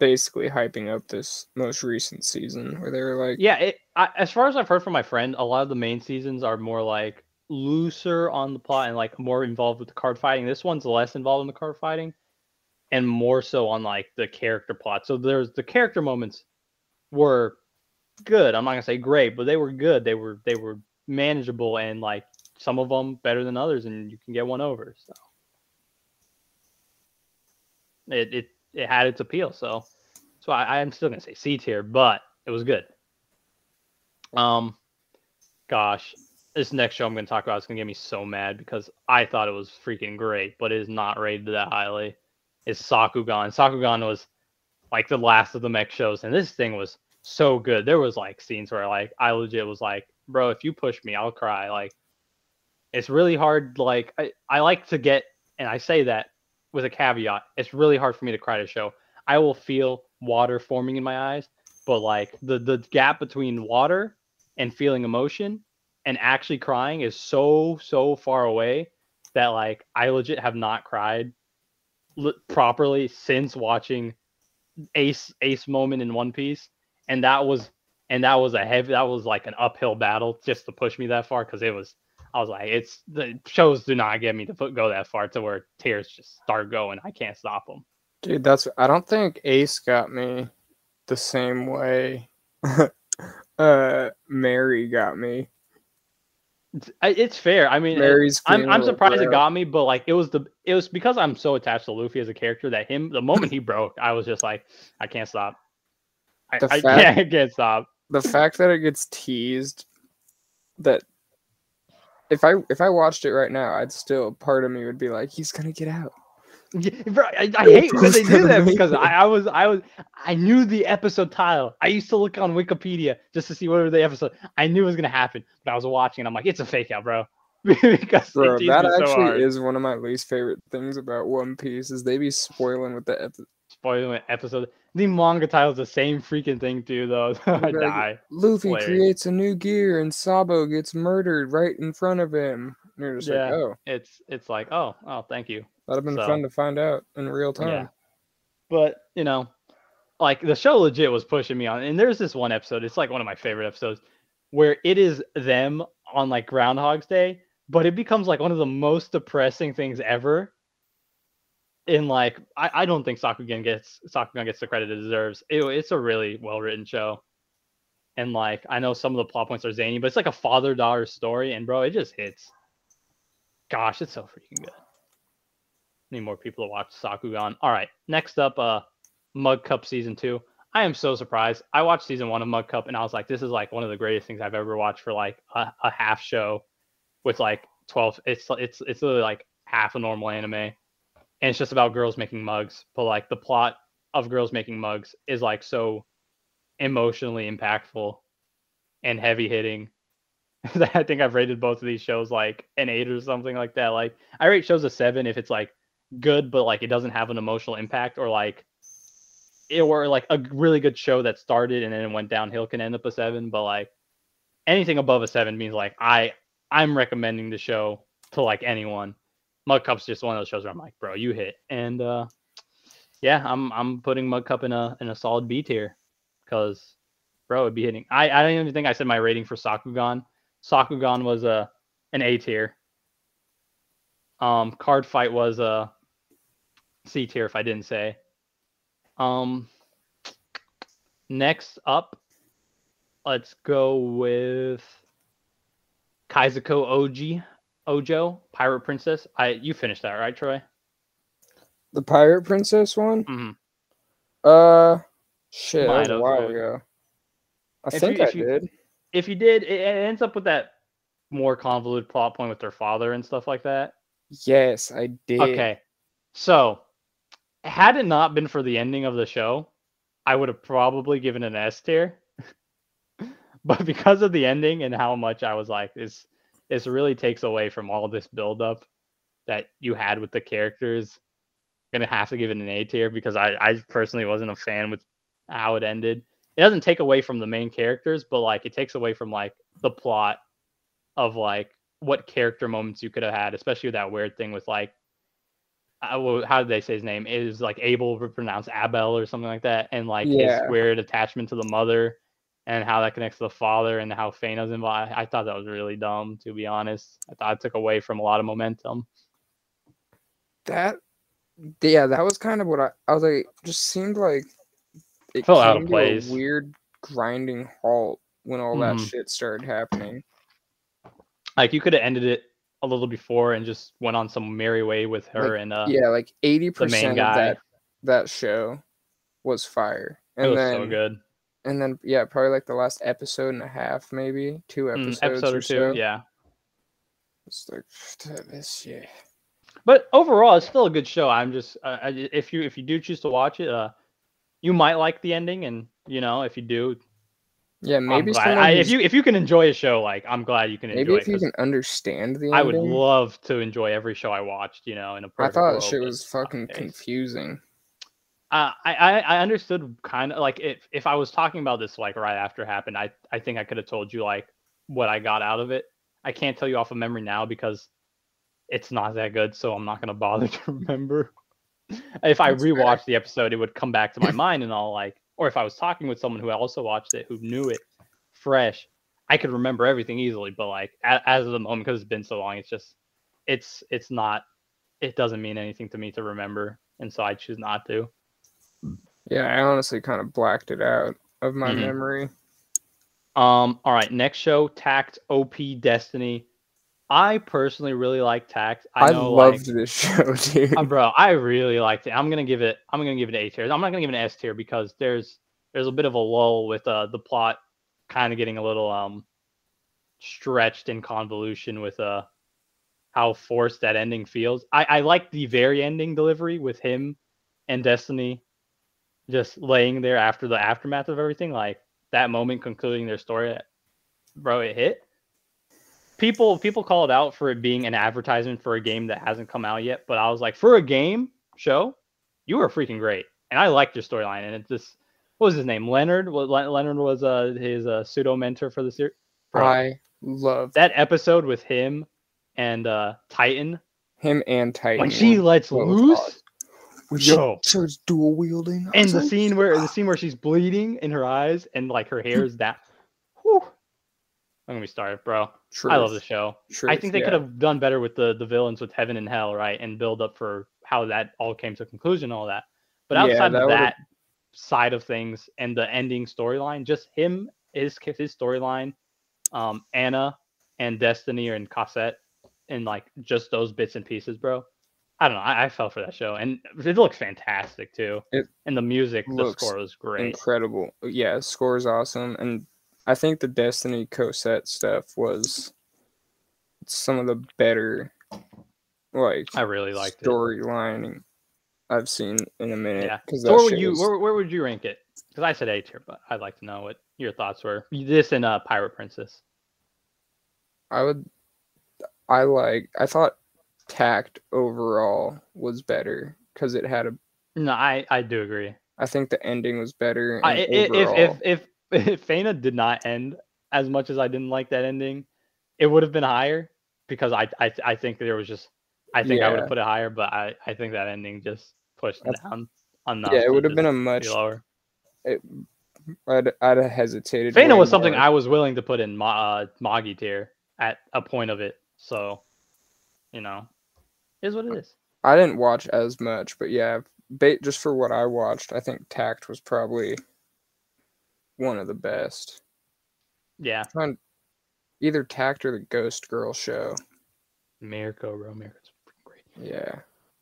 basically hyping up this most recent season where they were like yeah it, I, as far as i've heard from my friend a lot of the main seasons are more like looser on the plot and like more involved with the card fighting. This one's less involved in the card fighting and more so on like the character plot. So there's the character moments were good. I'm not gonna say great but they were good. They were they were manageable and like some of them better than others and you can get one over so. It, it it had its appeal. So, so I, I'm still gonna say C tier, but it was good. Um, gosh, this next show I'm gonna talk about is gonna get me so mad because I thought it was freaking great, but it is not rated that highly. Is Sakugan? Sakugan was like the last of the mech shows, and this thing was so good. There was like scenes where like I legit was like, bro, if you push me, I'll cry. Like, it's really hard. Like, I, I like to get, and I say that with a caveat. It's really hard for me to cry to show. I will feel water forming in my eyes, but like the the gap between water and feeling emotion and actually crying is so so far away that like I legit have not cried properly since watching Ace Ace moment in One Piece, and that was and that was a heavy that was like an uphill battle just to push me that far because it was I was like, it's the shows do not get me to put, go that far to where tears just start going. I can't stop them. Dude, that's I don't think Ace got me the same way. uh, Merry got me. It's, it's fair. I mean, Merry's I'm I'm surprised it got me, but like it was the it was because I'm so attached to Luffy as a character that him the moment he broke, I was just like, I can't stop. I, The I, can't, I can't stop. the fact that it gets teased that if I if I watched it right now, I'd still part of me would be like, he's gonna get out. Yeah, bro, I, I hate when they do that because. I, I was I was I knew the episode title. I used to look on Wikipedia just to see what were the episode. I knew it was gonna happen, but I was watching and I'm like, it's a fake out, bro. because Bro, that me so actually is one of my least favorite things about One Piece is they be spoiling with the epi- spoiling episode. The manga title's the same freaking thing too, though. I die. Luffy Hilarious. creates a new gear and Sabo gets murdered right in front of him. And you're just Yeah. like, oh, It's it's like, oh, oh, thank you. that'd have been So- fun to find out in real time. Yeah. But you know, like the show legit was pushing me on. And there's this one episode. It's like one of my favorite episodes where it is them on like Groundhog's Day, but it becomes like one of the most depressing things ever. In like, I, I don't think Sakugan gets Sakugan gets the credit it deserves. It, it's a really well written show, and like I know some of the plot points are zany, but it's like a father daughter story, and bro, it just hits. Gosh, it's so freaking good. Need more people to watch Sakugan. All right, next up, uh, Mug Cup season two. I am so surprised. I watched season one of Mug Cup and I was like, this is like one of the greatest things I've ever watched for like a, a half show with like twelve. It's it's it's literally like half a normal anime, and it's just about girls making mugs. But like the plot of girls making mugs is like so emotionally impactful and heavy hitting. that I think I've rated both of these shows like an eight or something like that. Like I rate shows a seven if it's like good, but like it doesn't have an emotional impact, or like it or like a really good show that started and then it went downhill can end up a seven. But like anything above a seven means like I I'm recommending the show to like anyone. Mug Cup's just one of those shows where I'm like, bro, you hit, and uh yeah, I'm I'm putting Mug Cup in a in a solid B tier because bro, it'd be hitting. I I don't even think I said my rating for Sakugan. Sakugan was a an A tier. Um, Card Fight was a C tier if I didn't say. Um, next up, let's go with Kaizoku Oji Ojo Pirate Princess. I you finished that right, Troy? The Pirate Princess one? Mhm. Uh, shit, that was a while ago. I if think you- I if you- did. If you did, it, it ends up with that more convoluted plot point with their father and stuff like that. Yes, I did. Okay. So, had it not been for the ending of the show, I would have probably given an S tier. but because of the ending and how much I was like, this this really takes away from all this buildup that you had with the characters. gonna have to give it an A tier because I, I personally wasn't a fan with how it ended. It doesn't take away from the main characters, but like it takes away from like the plot of like what character moments you could have had, especially with that weird thing with like uh, how did they say his name? It is like Abel pronounced Abel or something like that, and like Yeah. his weird attachment to the mother and how that connects to the father and how Fena's involved. I thought that was really dumb, to be honest. I thought it took away from a lot of momentum. That, yeah, that was kind of what I, I was like. Just seemed like it Fell out of place. A weird grinding halt when all that Mhm. shit started happening. Like you could have ended it a little before and just went on some merry way with her Like, and uh yeah, like eighty percent of that that show was fire, it and was then so good. And then yeah, probably like the last episode and a half, maybe two Mm, episodes episode or two, so. yeah. It's like this shit. But overall, it's still a good show. I'm just uh, if you if you do choose to watch it, uh, you might like the ending, and you know if you do, Yeah, maybe I, if you if you can enjoy a show, like I'm glad you can maybe if it. you can understand the I would love to enjoy every show I watched. You know, in a I thought world, shit was it's not the fucking confusing. Uh, I, I understood kind of like if if I was talking about this like right after it happened, I I think I could have told you like what I got out of it. I can't tell you off of memory now because it's not that good, so I'm not gonna bother to remember. if I That's fair. rewatched the episode, it would come back to my mind and all like, or if I was talking with someone who also watched it who knew it fresh, I could remember everything easily. But like a- as of the moment, because it's been so long, it's just it's it's not it doesn't mean anything to me to remember, and so I choose not to. Yeah, I honestly kind of blacked it out of my Mhm. memory. Um, all right, next show, Takt OP Destiny. I personally really like Takt. I, I know, loved like, this show, dude. uh, bro. I really liked it. I'm gonna give it. I'm gonna give it an A tier. I'm not gonna give it an S tier because there's there's a bit of a lull with uh the plot kind of getting a little um stretched in convolution with uh how forced that ending feels. I I like the very ending delivery with him and Destiny just laying there after the aftermath of everything. Like that moment concluding their story. Bro, it hit people people called out for it being an advertisement for a game that hasn't come out yet, but I was like, for a game show, you were freaking great, and I liked your storyline. And it's just what was his name? Leonard. Leonard was uh, his uh, pseudo mentor for the series. I love that episode with him and uh, Titan. him and Titan. When she lets loose, When Yo. she starts dual wielding. I and the like, scene where the scene where she's bleeding in her eyes and like her hair is that. Whew. I'm gonna be started, bro. I love the truth, show. I think they yeah. could have done better with the the villains with heaven and hell, right, and build up for how that all came to conclusion, and all that. But Yeah, outside that of would've- that side of things and the ending storyline, just him, his his storyline, um, Anna and Destiny and Cosette, and like just those bits and pieces, bro. I don't know. I, I fell for that show, and it looks fantastic too. It and the music, the score was great. incredible. Yeah, the score is awesome, and I think the Destiny Cosette stuff was some of the better, like I really liked storylining I've seen in a minute. Yeah. So where would you where, where would you rank it? Because I said A tier, but I'd like to know what your thoughts were. This and uh, Pirate Princess. I would. I like. I thought Takt overall was better because it had a. No, I I do agree. I think the ending was better. I, and if if if if Fena did not end as much as I didn't like that ending, it would have been higher because I I I think there was just I think I would have put it higher, but I I think that ending just pushed it I- down enough. yeah, it would have been a much. lower. I'd, I'd have hesitated. Way was something more. I was willing to put in Ma, uh, Moggy tier at a point of it. So, you know, is what it is. I didn't watch as much, but yeah, ba- just for what I watched, I think Takt was probably one of the best. Yeah, Trying- Either Takt or the Ghost Girl show. Mieruko, bro, Mieruko's freaking great. Yeah,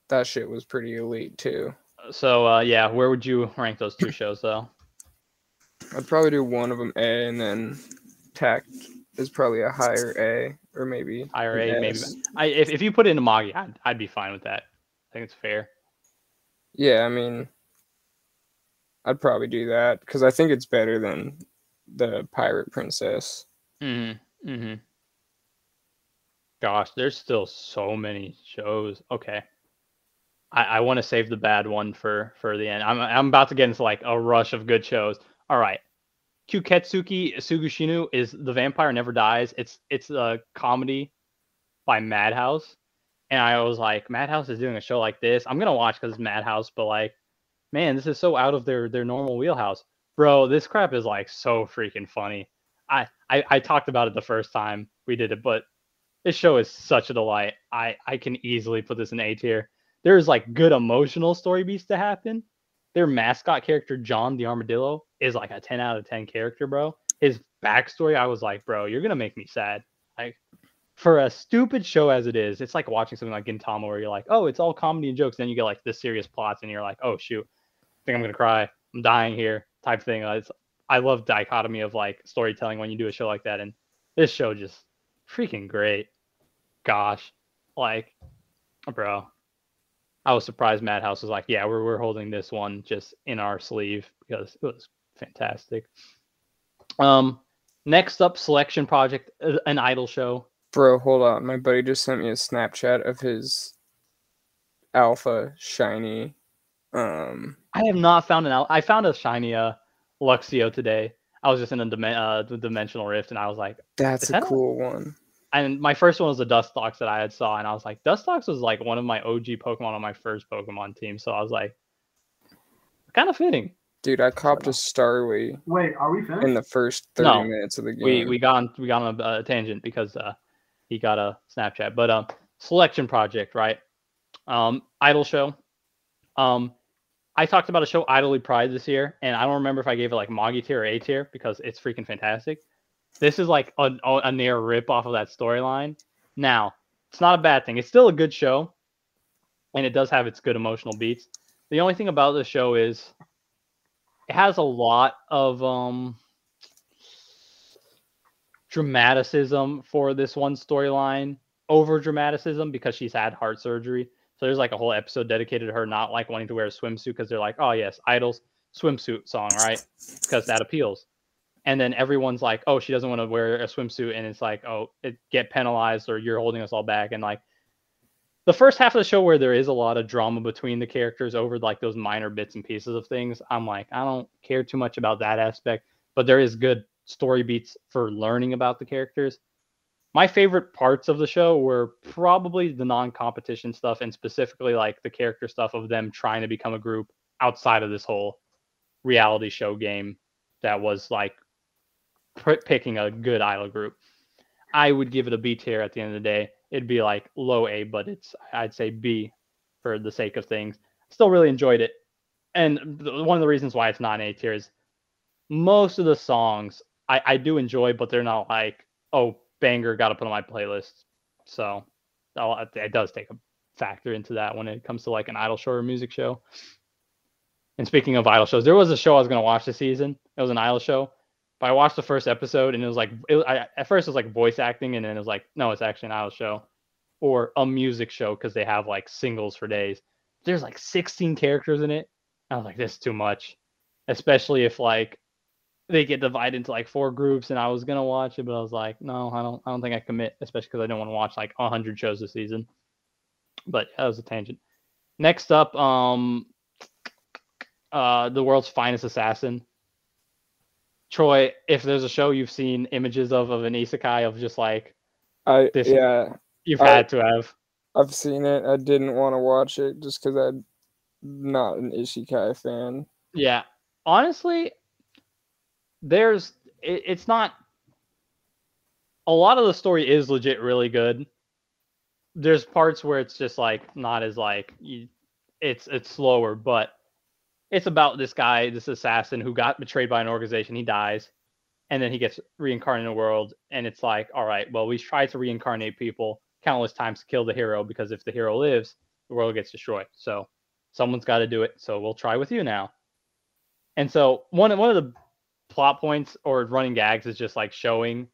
that shit was pretty elite too. So, uh, yeah, where would you rank those two shows though? I'd probably do one of them A, and then Takt is probably a higher A, or maybe Higher an A, maybe. I if, if you put it into Moggy, I'd, I'd be fine with that. I think it's fair. Yeah, I mean, I'd probably do that because I think it's better than the Pirate Princess. Mm-hmm. Mm-hmm. Gosh, there's still so many shows. Okay. I, I want to save the bad one for for the end. I'm I'm about to get into like a rush of good shows. All right. Kyuketsuki Sugushinu is The Vampire Never Dies. It's it's a comedy by Madhouse. And I was like, Madhouse is doing a show like this. I'm gonna watch because it's Madhouse, but like, man, this is so out of their their normal wheelhouse. Bro, this crap is like so freaking funny. I, I I talked about it the first time we did it, but this show is such a delight. I I can easily put this in A tier. There's like good emotional story beats to happen. Their mascot character John the Armadillo is like a 10 out of 10 character, bro. His backstory, I was like, bro, you're gonna make me sad. Like for a stupid show as it is, it's like watching something like Gintama where you're like, oh, it's all comedy and jokes. Then you get like the serious plots, and you're like, oh shoot, I think I'm gonna cry. I'm dying here, type thing. Uh, it's, I love dichotomy of like storytelling when you do a show like that, and this show just freaking great. Gosh, like, bro, I was surprised Madhouse was like, yeah, we're we're holding this one just in our sleeve because it was fantastic. Um, next up, selection project, uh, an idol show. Bro, hold on. My buddy just sent me a Snapchat of his alpha shiny. Um, I have not found an. al- I found a shiny uh, Luxio today. I was just in a dimen- uh, the dimensional rift, and I was like, that's a that a- cool one. and my first one was the Dustox that I had saw, and I was like, Dustox was like one of my OG Pokemon on my first Pokemon team, so I was like, kind of fitting. Dude, I copped a Starly Wait, are we finished? in the first 30 No, minutes of the game. We we got on we got on a, a tangent because uh, he got a Snapchat, but um, selection project, right? Um, idol show. Um, I talked about a show, Idoly Pride, this year, and I don't remember if I gave it like Moggy tier or A tier because it's freaking fantastic. This is like a, a near rip off of that storyline. Now, it's not a bad thing. It's still a good show, and it does have its good emotional beats. The only thing about the show is it has a lot of um dramaticism for this one storyline, over dramaticism because she's had heart surgery. So there's like a whole episode dedicated to her not like wanting to wear a swimsuit because they're like, oh yes, Idol's swimsuit song, right? Because that appeals. And then everyone's like, oh, she doesn't want to wear a swimsuit, and it's like, oh, it get penalized or you're holding us all back. And like the first half of the show where there is a lot of drama between the characters over like those minor bits and pieces of things, I'm like, I don't care too much about that aspect, but there is good story beats for learning about the characters. My favorite parts of the show were probably the non-competition stuff and specifically like the character stuff of them trying to become a group outside of this whole reality show game that was like picking a good idol group. I would give it a B tier at the end of the day. It'd be like low A, but it's I'd say B for the sake of things. Still really enjoyed it. And one of the reasons why it's not A tier is most of the songs I, I do enjoy, but they're not like, oh, banger, got to put on my playlist. So it does take a factor into that when it comes to like an idol show or music show. And speaking of idol shows, there was a show I was going to watch this season. It was an idol show, but I watched the first episode and it was like, it, I, at first it was like voice acting, and then it was like, no, it's actually an idol show or a music show because they have like singles for days. There's like 16 characters in it. I was like, this is too much, especially if like they get divided into like four groups and I was gonna watch it, but I was like, no, I don't I don't think I commit, especially because I don't want to watch like hundred shows this season. But that was a tangent. Next up, um uh the world's finest assassin. Troy, if there's a show you've seen images of of an isekai of just like I this, yeah you've I, had to have. I've seen it. I didn't want to watch it just because I'm not an isekai fan. Yeah. Honestly, there's it, it's not a lot of the story is legit really good. There's parts where it's just like not as like you, it's it's slower, but it's about this guy, this assassin who got betrayed by an organization. He dies, and then he gets reincarnated in the world. And it's like, all right, well, we tried to reincarnate people countless times to kill the hero because if the hero lives, the world gets destroyed. So someone's got to do it. So we'll try with you now. And so one one of the plot points or running gags is just like showing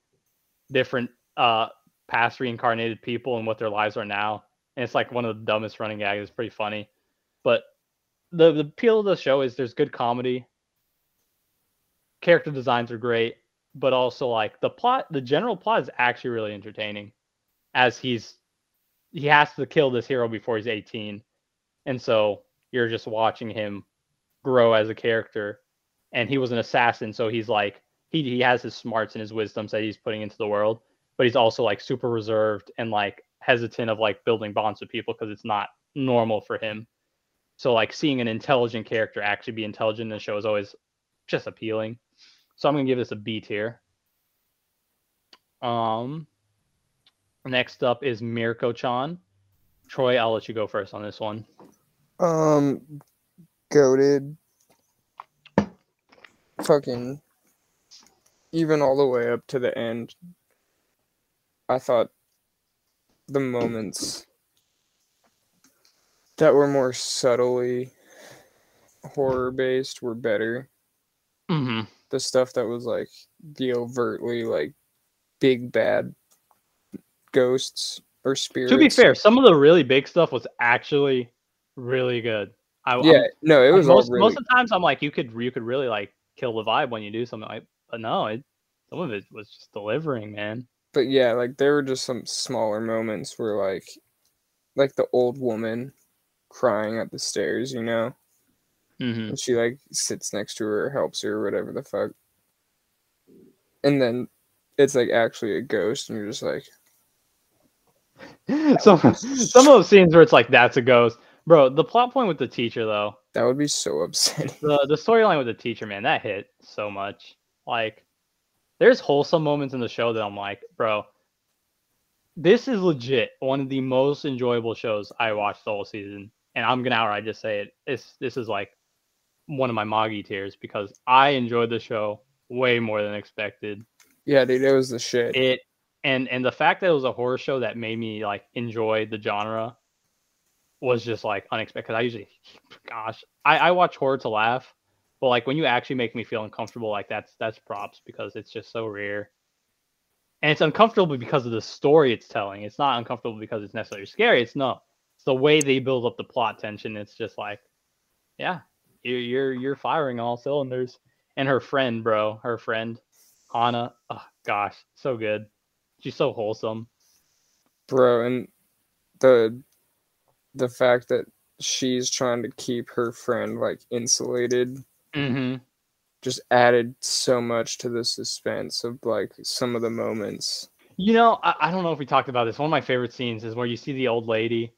different uh past reincarnated people and what their lives are now. And it's like one of the dumbest running gags. It's pretty funny. But the the appeal of the show is there's good comedy. Character designs are great, but also like the plot, the general plot is actually really entertaining as he's he has to kill this hero before he's 18. And so you're just watching him grow as a character and he was an assassin, so he's like he he has his smarts and his wisdoms that he's putting into the world, but he's also like super reserved and like hesitant of like building bonds with people because it's not normal for him. So like seeing an intelligent character actually be intelligent in the show is always just appealing. So I'm gonna give this a B tier. Um, next up is Mieruko Chan. Troy, I'll let you go first on this one. Um, goaded fucking even all the way up to the end i thought the moments that were more subtly horror based were better mm-hmm. the stuff that was like the overtly like big bad ghosts or spirits to be fair some of the really big stuff was actually really good I, yeah, I'm, no, it was most, really... most of the times. I'm like, you could you could really like kill the vibe when you do something like but no it some of it was just delivering man but yeah like there were just some smaller moments where like like the old woman crying at the stairs you know mm-hmm. and she like sits next to her helps her or whatever the fuck and then it's like actually a ghost and you're just like some some of those scenes where it's like that's a ghost Bro, the plot point with the teacher though. That would be so upsetting. The the storyline with the teacher, man, that hit so much. Like there's wholesome moments in the show that I'm like, bro, this is legit one of the most enjoyable shows I watched the whole season. And I'm gonna outright just say it. This this is like one of my Moggy tiers because I enjoyed the show way more than expected. Yeah, dude, it was the shit. It and and the fact that it was a horror show that made me like enjoy the genre was just like unexpected. I usually, gosh, I, I watch horror to laugh, but like when you actually make me feel uncomfortable, like that's that's props because it's just so rare. And it's uncomfortable because of the story it's telling. It's not uncomfortable because it's necessarily scary. It's no, it's the way they build up the plot tension. It's just like, yeah, you're you're, you're firing all cylinders. And her friend, bro, her friend, Hana, oh gosh, so good. She's so wholesome. bro and the the fact that she's trying to keep her friend like insulated Mm-hmm. just added so much to the suspense of like some of the moments You know, I, I don't know if we talked about this. One of my favorite scenes is where you see the old lady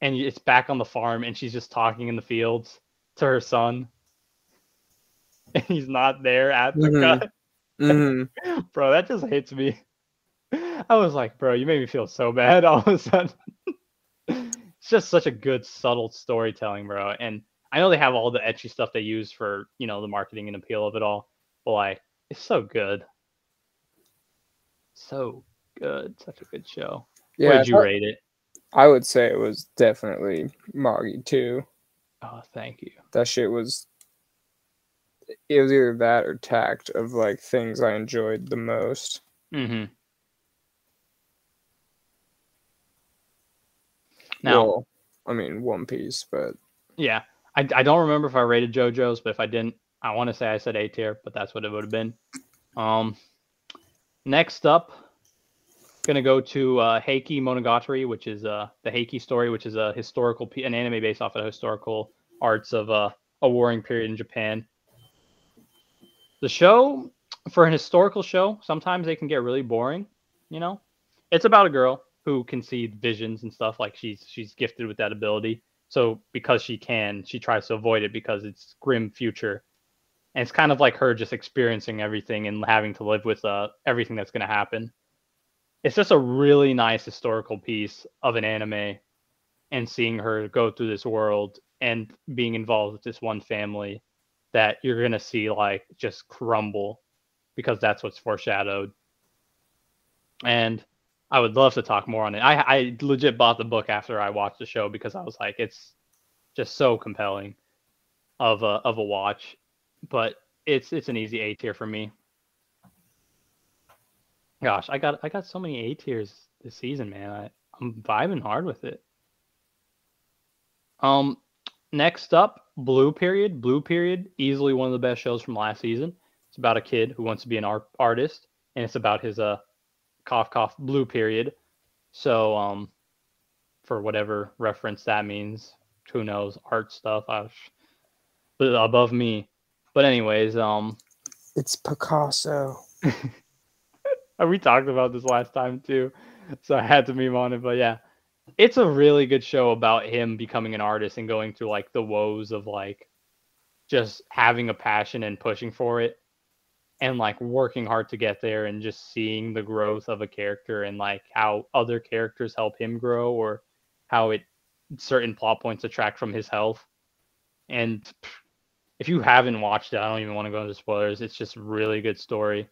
and it's back on the farm and she's just talking in the fields to her son. And he's not there at the Mhm. cut. Mhm. Bro, that just hits me. I was like, bro, you made me feel so bad all of a sudden. it's just such a good, subtle storytelling, bro. And I know they have all the ecchi stuff they use for, you know, the marketing and appeal of it all. But like, it's so good. So good. Such a good show. yeah Where'd you I, rate it? I would say it was definitely moggy too Oh, thank you. that shit was it was either that or Takt of like things i enjoyed the most Mm-hmm. Now, well, i mean one piece but yeah, I, I don't remember if I rated JoJo's, but if I didn't, I want to say I said A tier, but that's what it would have been. Um, next up, gonna go to uh, Heike Monogatari, which is uh the Heiki story, which is a historical an anime based off of historical arts of uh, a warring period in Japan. The show, for an historical show, sometimes they can get really boring. You know, it's about a girl who can see visions and stuff. Like she's she's gifted with that ability. So because she can, she tries to avoid it because it's grim future. And it's kind of like her just experiencing everything and having to live with uh, everything that's going to happen. It's just a really nice historical piece of an anime and seeing her go through this world and being involved with this one family that you're going to see like just crumble because that's what's foreshadowed. And I would love to talk more on it. I I legit bought the book after I watched the show because I was like, it's just so compelling of a of a watch. But it's it's an easy A tier for me. Gosh, I got I got so many A tiers this season, man. I, I'm vibing hard with it. Um, next up, Blue Period. Blue Period, easily one of the best shows from last season. It's about a kid who wants to be an art artist, and it's about his uh cough cough blue period. So um for whatever reference that means, who knows, art stuff. I but above me. But anyways, um it's picasso we talked about this last time too. So I had to meme on it, but yeah. It's a really good show about him becoming an artist and going through like the woes of like just having a passion and pushing for it and like working hard to get there and just seeing the growth of a character and like how other characters help him grow or how it certain plot points attract from his health. And if you haven't watched it, I don't even want to go into spoilers. It's just really good story.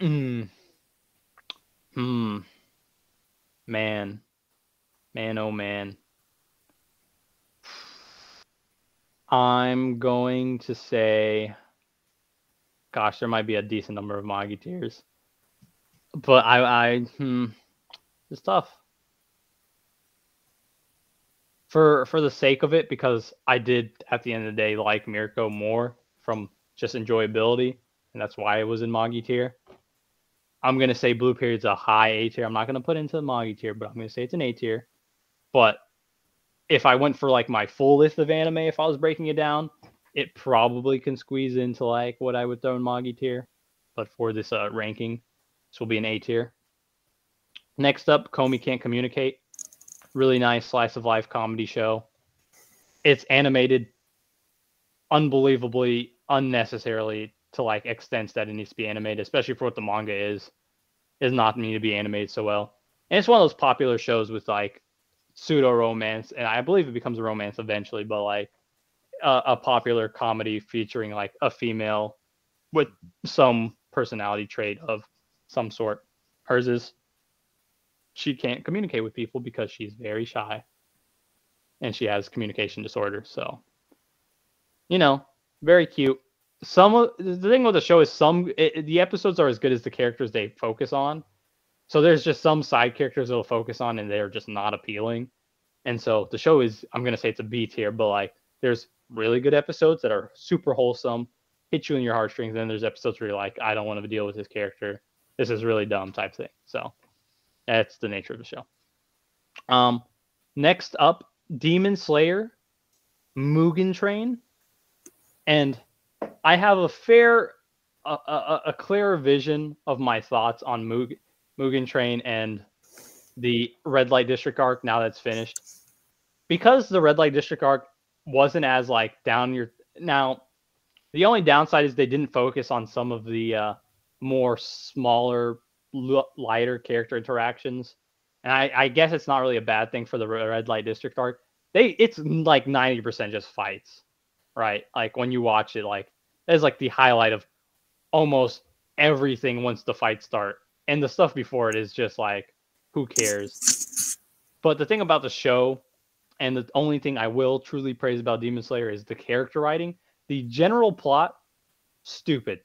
Mm. Hmm. Man. Man, oh man. I'm going to say, gosh, there might be a decent number of Magi tears, but I, I, hmm, it's tough. For for the sake of it, because I did at the end of the day like Mieruko more from just enjoyability, and that's why it was in Magi tier. I'm gonna say Blue Period's a high A tier. I'm not gonna put into the Magi tier, but I'm gonna say it's an A tier. But if I went for like my full list of anime, if I was breaking it down, it probably can squeeze into like what I would throw in Magi tier. But for this uh, ranking, this will be an A tier. Next up, Komi Can't Communicate. Really nice slice of life comedy show. It's animated unbelievably unnecessarily to like extents that it needs to be animated, especially for what the manga is. Is not need to be animated so well. And it's one of those popular shows with like pseudo romance, and I believe it becomes a romance eventually, but like a, a popular comedy featuring like a female with some personality trait of some sort. Hers is she can't communicate with people because she's very shy and she has communication disorder. So, you know, very cute. Some of the thing with the show is some it, the episodes are as good as the characters they focus on. So there's just some side characters they'll focus on and they're just not appealing. And so the show is I'm gonna say it's a B tier, but like there's really good episodes that are super wholesome, hit you in your heartstrings. And then there's episodes where you're like, I don't want to deal with this character. This is really dumb type thing. So that's the nature of the show. Um, next up, Demon Slayer, Mugen Train, and I have a fair, a, a, a clearer vision of my thoughts on Mugen, Mugen Train and the Red Light District arc now that's finished. Because the Red Light District arc wasn't as like down your now the only downside is they didn't focus on some of the uh, more smaller lighter character interactions. And I, I guess it's not really a bad thing for the red light district arc. They it's like 90% just fights right like when you watch it like it's like the highlight of almost everything once the fights start and the stuff before it is just like who cares but the thing about the show and the only thing I will truly praise about Demon Slayer is the character writing. The general plot, stupid.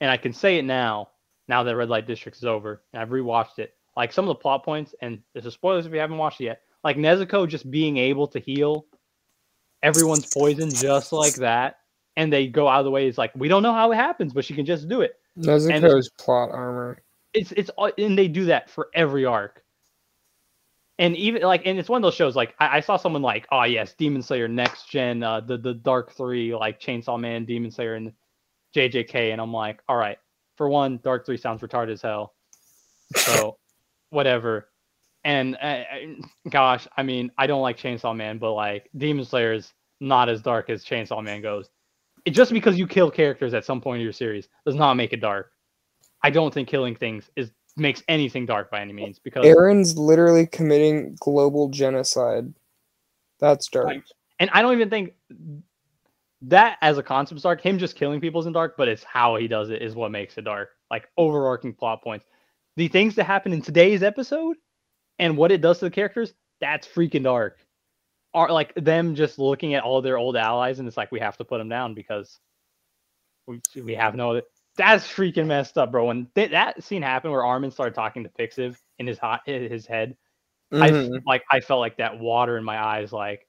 And I can say it now, now that Red Light District is over, and I've rewatched it. Like some of the plot points, and there's a spoilers if you haven't watched it yet. Like Nezuko just being able to heal everyone's poison just like that, and they go out of the way. It's like we don't know how it happens, but she can just do it. Nezuko's plot armor. It's it's and they do that for every arc and even like and it's one of those shows like I, I, saw someone like oh yes demon slayer next gen uh the the dark three like chainsaw man demon slayer and jjk and i'm like all right for one dark three sounds retarded as hell so whatever and uh, gosh i mean i don't like chainsaw man but like demon slayer is not as dark as chainsaw man goes it, just because you kill characters at some point in your series does not make it dark i don't think killing things is makes anything dark by any means because Eren's literally committing global genocide. That's dark. Right. And I don't even think that as a concept is dark. Him just killing people isn't dark, but it's how he does it is what makes it dark. Like overarching plot points. The things that happen in today's episode and what it does to the characters, that's freaking dark. Are like them just looking at all their old allies and it's like we have to put them down because we, we have no other that's freaking messed up, bro. When th- that scene happened where Armin started talking to Pixis in his hot his head, mm-hmm. I like I felt like that water in my eyes. Like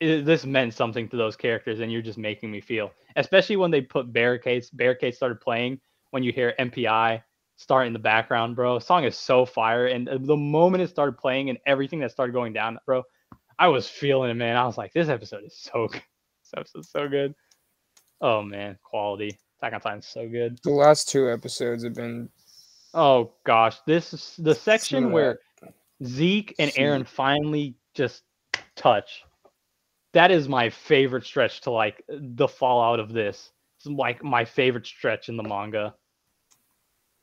it, this meant something to those characters, and you're just making me feel. Especially when they put barricades. Barricades started playing when you hear MPI start in the background, bro. Song is so fire, and the moment it started playing and everything that started going down, bro, I was feeling it, man. I was like, this episode is so good. This episode's so good. Oh man, quality. Attack on Titan's so good. The last two episodes have been. Oh gosh, this is the section where Zeke and Eren finally just touch. That is my favorite stretch to like the fallout of this. It's like my favorite stretch in the manga.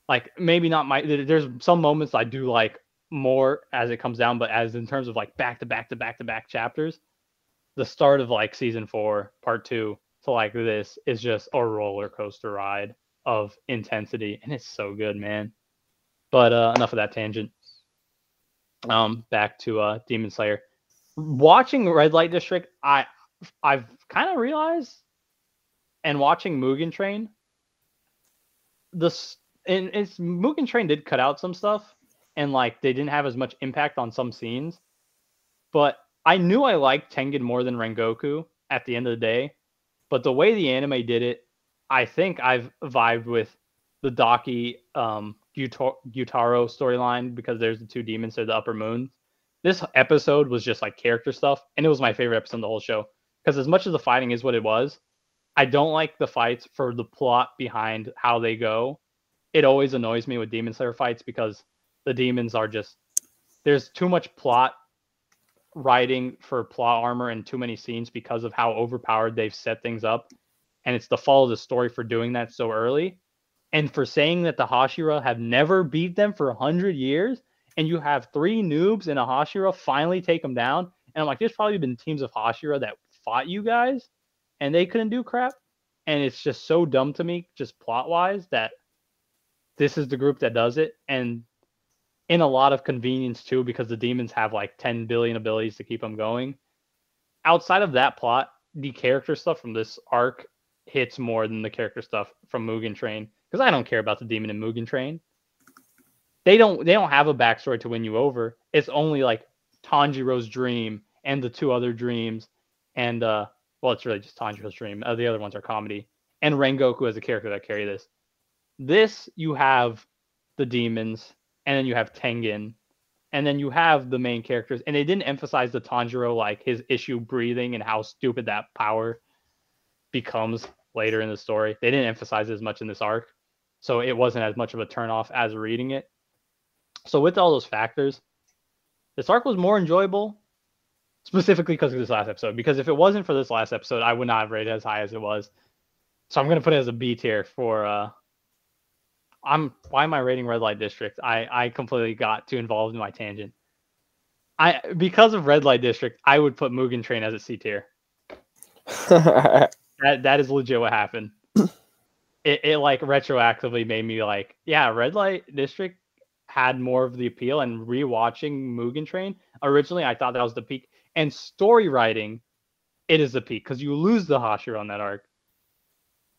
Like maybe not my. There's some moments I do like more as it comes down, but as in terms of like back to back to back to back chapters, the start of like season four, part two, to like this is just a roller coaster ride of intensity and it's so good man but uh enough of that tangent um back to uh demon slayer watching red light district i i've kind of realized and watching mugen train this and it's mugen train did cut out some stuff and like they didn't have as much impact on some scenes but i knew i liked tengen more than rengoku at the end of the day but the way the anime did it, I think I've vibed with the Daki um, Gyutaro storyline because there's the two demons, they're the upper moons. This episode was just like character stuff, and it was my favorite episode of the whole show. Because as much as the fighting is what it was, I don't like the fights for the plot behind how they go. It always annoys me with Demon Slayer fights because the demons are just there's too much plot writing for plot armor and too many scenes because of how overpowered they've set things up. And it's the fall of the story for doing that so early. And for saying that the Hashira have never beat them for 100 years, and you have three noobs and a Hashira finally take them down. And I'm like, there's probably been teams of Hashira that fought you guys, and they couldn't do crap. and it's just so dumb to me, just plot wise, that this is the group that does it, and in a lot of convenience too, because the demons have like 10 billion abilities to keep them going. Outside of that plot, the character stuff from this arc hits more than the character stuff from Mugen Train because I don't care about the demon in Mugen Train. They don't they don't have a backstory to win you over. It's only like Tanjiro's dream and the two other dreams, and uh, well, it's really just Tanjiro's dream. Uh, the other ones are comedy, and Rengoku as a character that carry this. This you have the demons, and then you have Tengen, and then you have the main characters, and they didn't emphasize the Tanjiro like his issue breathing and how stupid that power becomes later in the story. They didn't emphasize as much in this arc, so it wasn't as much of a turnoff as reading it. So with all those factors, this arc was more enjoyable, specifically because of this last episode. Because if it wasn't for this last episode, I would not have rated as high as it was. So I'm gonna put it as a B tier for. uh I'm why am I rating Red Light District? I I completely got too involved in my tangent. I because of Red Light District, I would put Mugen Train as a C tier. that that is legit what happened. it, it like retroactively made me like, yeah, Red Light District had more of the appeal and rewatching Mugen Train. Originally I thought that was the peak. And story writing, it is the peak because you lose the Hashira on that arc.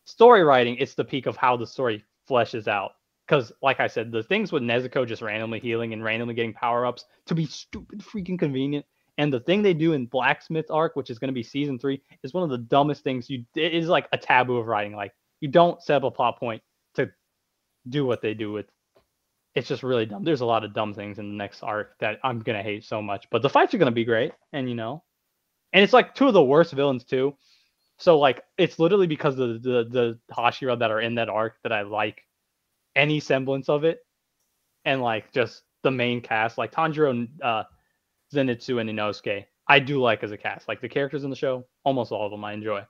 Story writing, it's the peak of how the story fleshes out. Because, like I said, the things with Nezuko just randomly healing and randomly getting power ups to be stupid freaking convenient and the thing they do in Blacksmith arc, which is going to be season three, is one of the dumbest things you. It is like a taboo of writing. Like you don't set up a plot point to do what they do with. It's just really dumb. There's a lot of dumb things in the next arc that I'm gonna hate so much, but the fights are gonna be great, and you know, and it's like two of the worst villains too. So like it's literally because of the the, the Hashira that are in that arc that I like any semblance of it, and like just the main cast like Tanjiro uh, Zenitsu and Inosuke, I do like as a cast. Like the characters in the show, almost all of them I enjoy.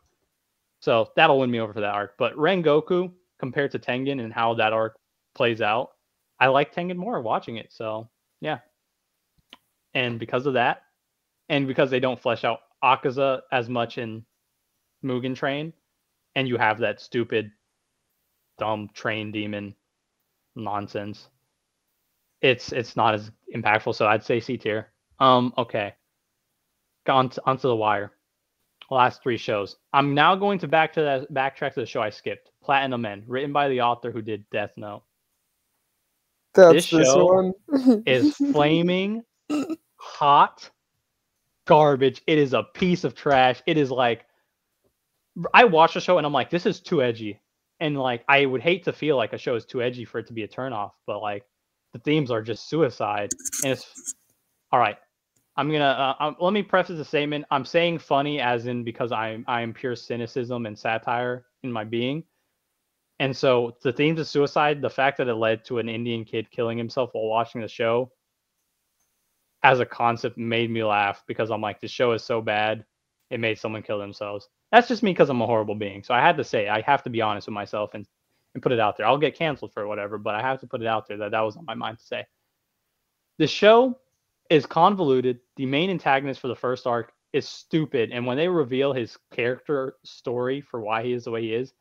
So that'll win me over for that arc. But Rengoku compared to Tengen and how that arc plays out, I like Tengen more watching it. So yeah. And because of that, and because they don't flesh out Akaza as much in Mugen Train, and you have that stupid, dumb train demon nonsense, it's it's not as impactful. So I'd say C tier. Um, okay. On to, onto the wire. Last three shows. I'm now going to back to that backtrack to the show I skipped. Platinum End, written by the author who did Death Note. That's this this show one. Is flaming hot garbage. It is a piece of trash. It is like I watch the show and I'm like, this is too edgy. And like I would hate to feel like a show is too edgy for it to be a turnoff, but like the themes are just suicide. And it's all right. I'm gonna uh, um, let me preface the statement. I'm saying funny as in because I'm I am pure cynicism and satire in my being, and so the themes of suicide, the fact that it led to an Indian kid killing himself while watching the show, as a concept, made me laugh because I'm like, the show is so bad, it made someone kill themselves. That's just me because I'm a horrible being. So I had to say, I have to be honest with myself and and put it out there. I'll get canceled for whatever, but I have to put it out there that that was on my mind to say. The show is convoluted. The main antagonist for the first arc is stupid, and when they reveal his character story for why he is the way he is,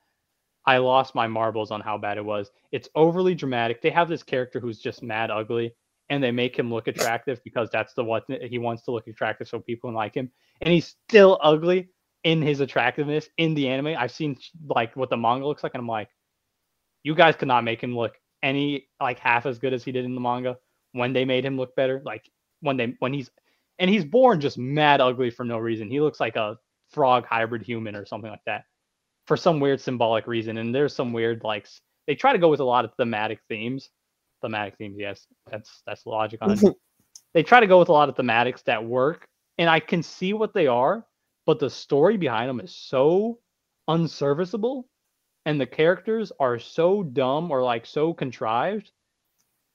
I lost my marbles on how bad it was. It's overly dramatic. They have this character who's just mad ugly, and they make him look attractive because that's the what he wants to look attractive so people can like him, and he's still ugly in his attractiveness in the anime. I've seen like what the manga looks like, and I'm like, you guys could not make him look any like half as good as he did in the manga when they made him look better. Like when they when he's and he's born just mad ugly for no reason. He looks like a frog hybrid human or something like that for some weird symbolic reason. And there's some weird like they try to go with a lot of thematic themes. Thematic themes, yes, that's that's logic on it. they try to go with a lot of thematics that work, and I can see what they are, but the story behind them is so unserviceable, and the characters are so dumb or like so contrived.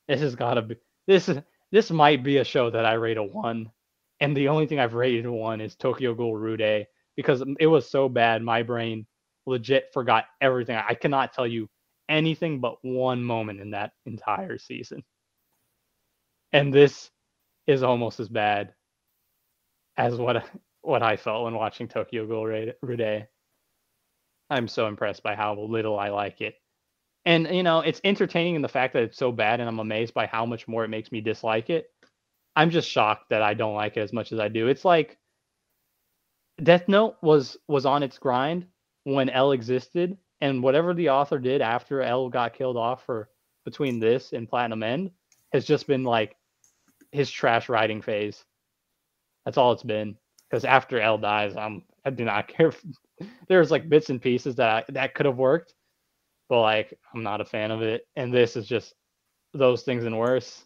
This has got to be this is this might be a show that I rate a one, and the only thing I've rated a one is Tokyo Ghoul Rude because it was so bad my brain legit forgot everything. I cannot tell you anything but one moment in that entire season, and this is almost as bad as what what I felt when watching Tokyo Ghoul Rude. I'm so impressed by how little I like it. And you know, it's entertaining in the fact that it's so bad and I'm amazed by how much more it makes me dislike it. I'm just shocked that I don't like it as much as I do. It's like Death Note was was on its grind when L existed and whatever the author did after L got killed off for between this and Platinum End has just been like his trash writing phase. That's all it's been. Because after L dies, I'm I do not care. There's like bits and pieces that I, that could have worked, but like I'm not a fan of it. And this is just those things and worse.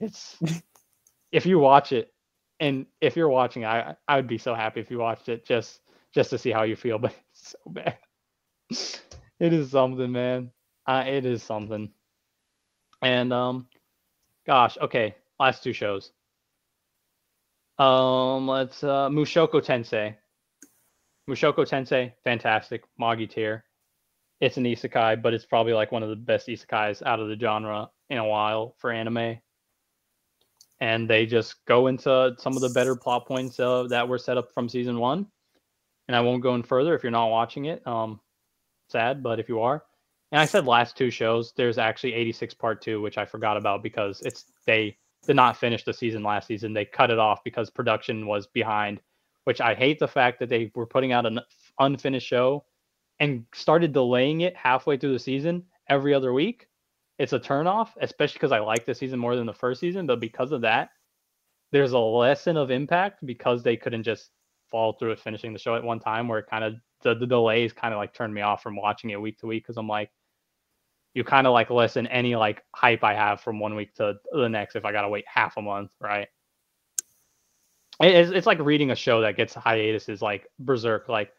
It's if you watch it, and if you're watching, I I would be so happy if you watched it just just to see how you feel. But it's so bad. it is something, man. Uh, it is something. And um, gosh, okay, last two shows. Um, let's uh, Mushoku Tensei. Mushoku Tensei, fantastic. Magi tier. It's an isekai, but it's probably like one of the best isekais out of the genre in a while for anime. And they just go into some of the better plot points uh, that were set up from season one. And I won't go in further if you're not watching it. Um, sad, but if you are, and I said last two shows, there's actually 86 part two, which I forgot about because it's they did not finish the season last season. They cut it off because production was behind, which I hate the fact that they were putting out an unfinished show and started delaying it halfway through the season every other week. It's a turnoff, especially because I like the season more than the first season. But because of that, there's a lesson of impact because they couldn't just fall through it finishing the show at one time where it kind of the, the delays kind of like turned me off from watching it week to week because I'm like, you kind of like lessen any like hype I have from one week to the next if I gotta wait half a month, right? It's, it's like reading a show that gets hiatuses like Berserk. Like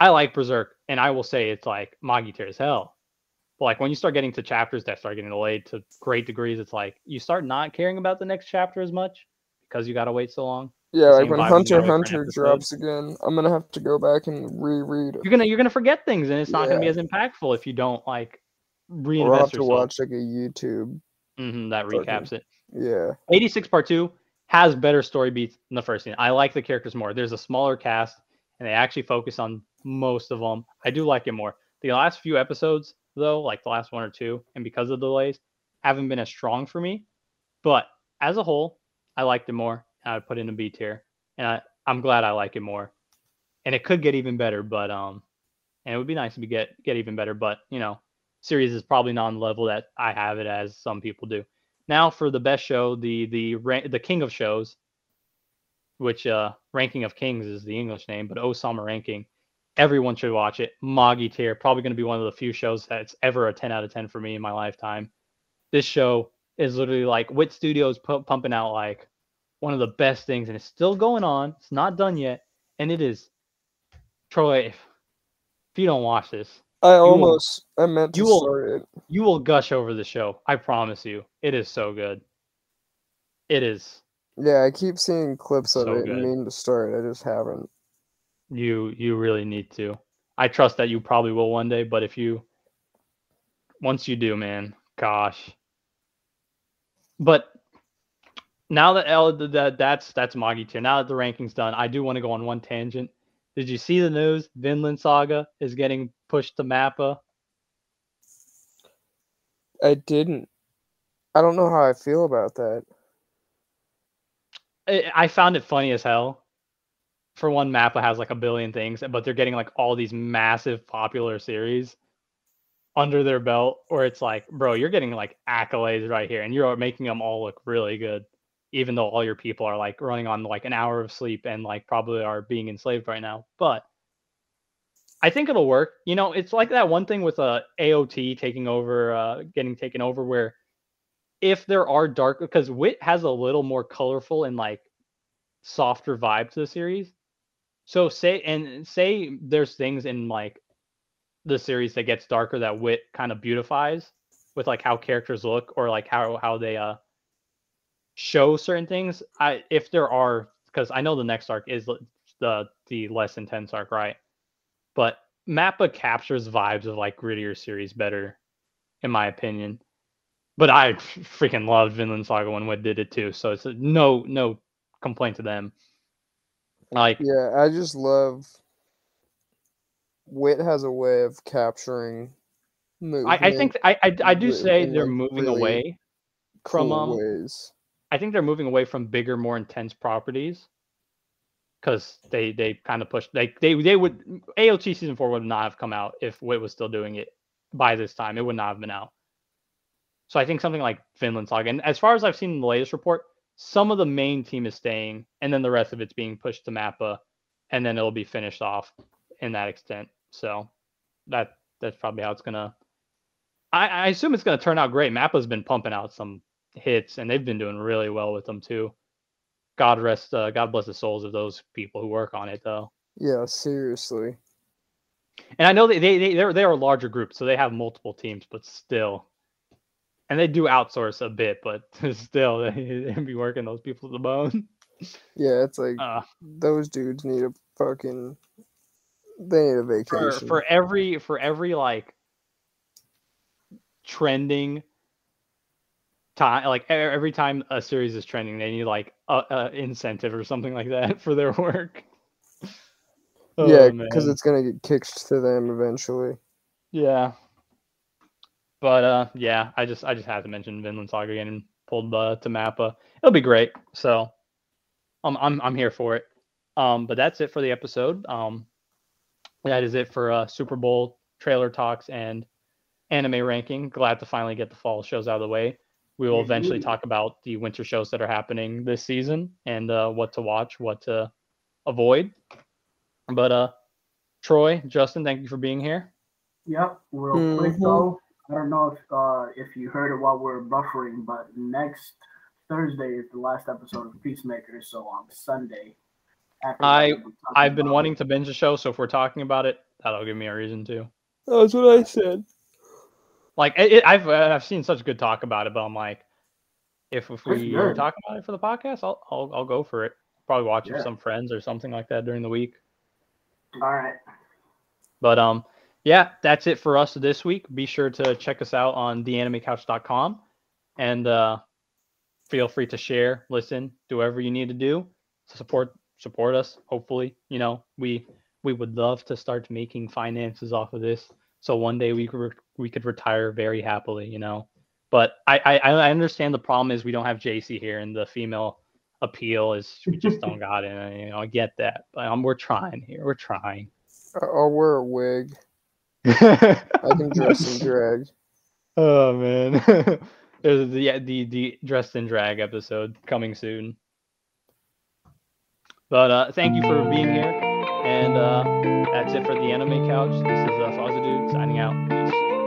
I like Berserk, and I will say it's like Magi tier as hell. But like when you start getting to chapters that start getting delayed to great degrees, it's like you start not caring about the next chapter as much because you gotta wait so long. Yeah, like when Hunter Hunter drops again, I'm gonna have to go back and reread. You're gonna you're gonna forget things, and it's not yeah. gonna be as impactful if you don't like reinvest I'll have yourself. to watch like a YouTube mm-hmm, that recaps it. Yeah, 86 Part Two has better story beats than the first scene. I like the characters more. There's a smaller cast, and they actually focus on most of them. I do like it more. The last few episodes, though, like the last one or two, and because of the delays, haven't been as strong for me. But as a whole, I liked it more. I would put in a B tier, and I, I'm glad I like it more. And it could get even better, but um, and it would be nice to be get get even better. But you know, series is probably not on the level that I have it as some people do. Now for the best show, the the the king of shows, which uh ranking of kings is the English name, but Osama ranking. Everyone should watch it. Magi Tier probably going to be one of the few shows that's ever a 10 out of 10 for me in my lifetime. This show is literally like Wit Studios pu- pumping out like one of the best things, and it's still going on. It's not done yet, and it is. Troy, if, if you don't watch this, I almost will, I meant to you will, start it. You will gush over the show. I promise you. It is so good. It is. Yeah, I keep seeing clips of So it good. and mean to start. I just haven't. You you really need to. I trust that you probably will one day, but if you once you do, man, gosh. But now that L that that's that's Magi tier. Now that the ranking's done, I do want to go on one tangent. Did you see the news? Vinland Saga is getting pushed to Mappa. I didn't. I don't know how I feel about that. I I found it funny as hell. For one, Mappa has like a billion things, but they're getting like all these massive popular series under their belt, where it's like, bro, you're getting like accolades right here, and you're making them all look really good, even though all your people are like running on like an hour of sleep and like probably are being enslaved right now. But I think it'll work. You know, it's like that one thing with uh, AOT taking over, uh, getting taken over, where if there are dark, because Wit has a little more colorful and like softer vibe to the series. So say and say there's things in like the series that gets darker that Wit kind of beautifies with like how characters look or like how how they uh show certain things. I if there are because I know the next arc is the the, less intense arc, right? But Mappa captures vibes of like grittier series better, in my opinion. But I freaking loved Vinland Saga when Wit did it too, so it's a, no no complaint to them. Like Yeah, I just love Wit has a way of capturing. I, I think I, I I do say they're like, moving really away from cool um ways. I think they're moving away from bigger, more intense properties because they they kind of pushed like they they would AOT season four would not have come out if Wit was still doing it by this time. It would not have been out. So I think something like Vinland Saga, and as far as I've seen in the latest report, some of the main team is staying, and then the rest of it's being pushed to Mappa, and then it'll be finished off in that extent. So that that's probably how it's gonna. I, I assume it's gonna turn out great. Mappa's been pumping out some hits, and they've been doing really well with them too. God rest, uh, God bless the souls of those people who work on it, though. Yeah, seriously. And I know they they they they're, they're a larger group, so they have multiple teams, but still, and they do outsource a bit, but still, they, they be working those people to the bone. Yeah, it's like Uh, those dudes need a fucking. They need a for vacation. for every for every like trending time, like every time a series is trending, they need like a, a incentive or something like that for their work. yeah, Oh, because it's gonna get kicked to them eventually. Yeah. But uh yeah, I just I just had to mention Vinland Saga again and pulled uh, to Mappa. It'll be great. So I'm I'm I'm here for it. Um but that's it for the episode. Um that is it for uh Super Bowl trailer talks and anime ranking. Glad to finally get the fall shows out of the way. We will eventually Mhm. talk about the winter shows that are happening this season and uh what to watch, what to avoid. But uh Troy, Justin, thank you for being here. Yep. Real quick Mhm. though, I don't know if uh, if you heard it while we are buffering, but next Thursday is the last episode of Peacemaker. So on Sunday, after I- that, we'll be talking I've been wanting it. to binge the show, so if we're talking about it, that'll give me a reason to. That's what I said. Like it, I've I've seen such good talk about it, but I'm like, if if we good. talking about it for the podcast, I'll I'll, I'll go for it. Probably watch it Yeah. with some friends or something like that during the week. All right. But um, yeah, that's it for us this week. Be sure to check us out on theanimecouch.com and uh, feel free to share, listen, do whatever you need to do to support support us. Hopefully, you know we we would love to start making finances off of this, so one day we could re- we could retire very happily, you know. But I, I I understand the problem is we don't have JC here, and the female appeal is we just don't got it. You know, I get that, but um, we're trying here. We're trying. I- I'll wear a wig. I can dress in drag. Oh man, there's the the the dressed in drag episode coming soon. But uh, thank you for being here, and uh, that's it for the anime couch. This is uh, Fozzie Dude signing out. Peace.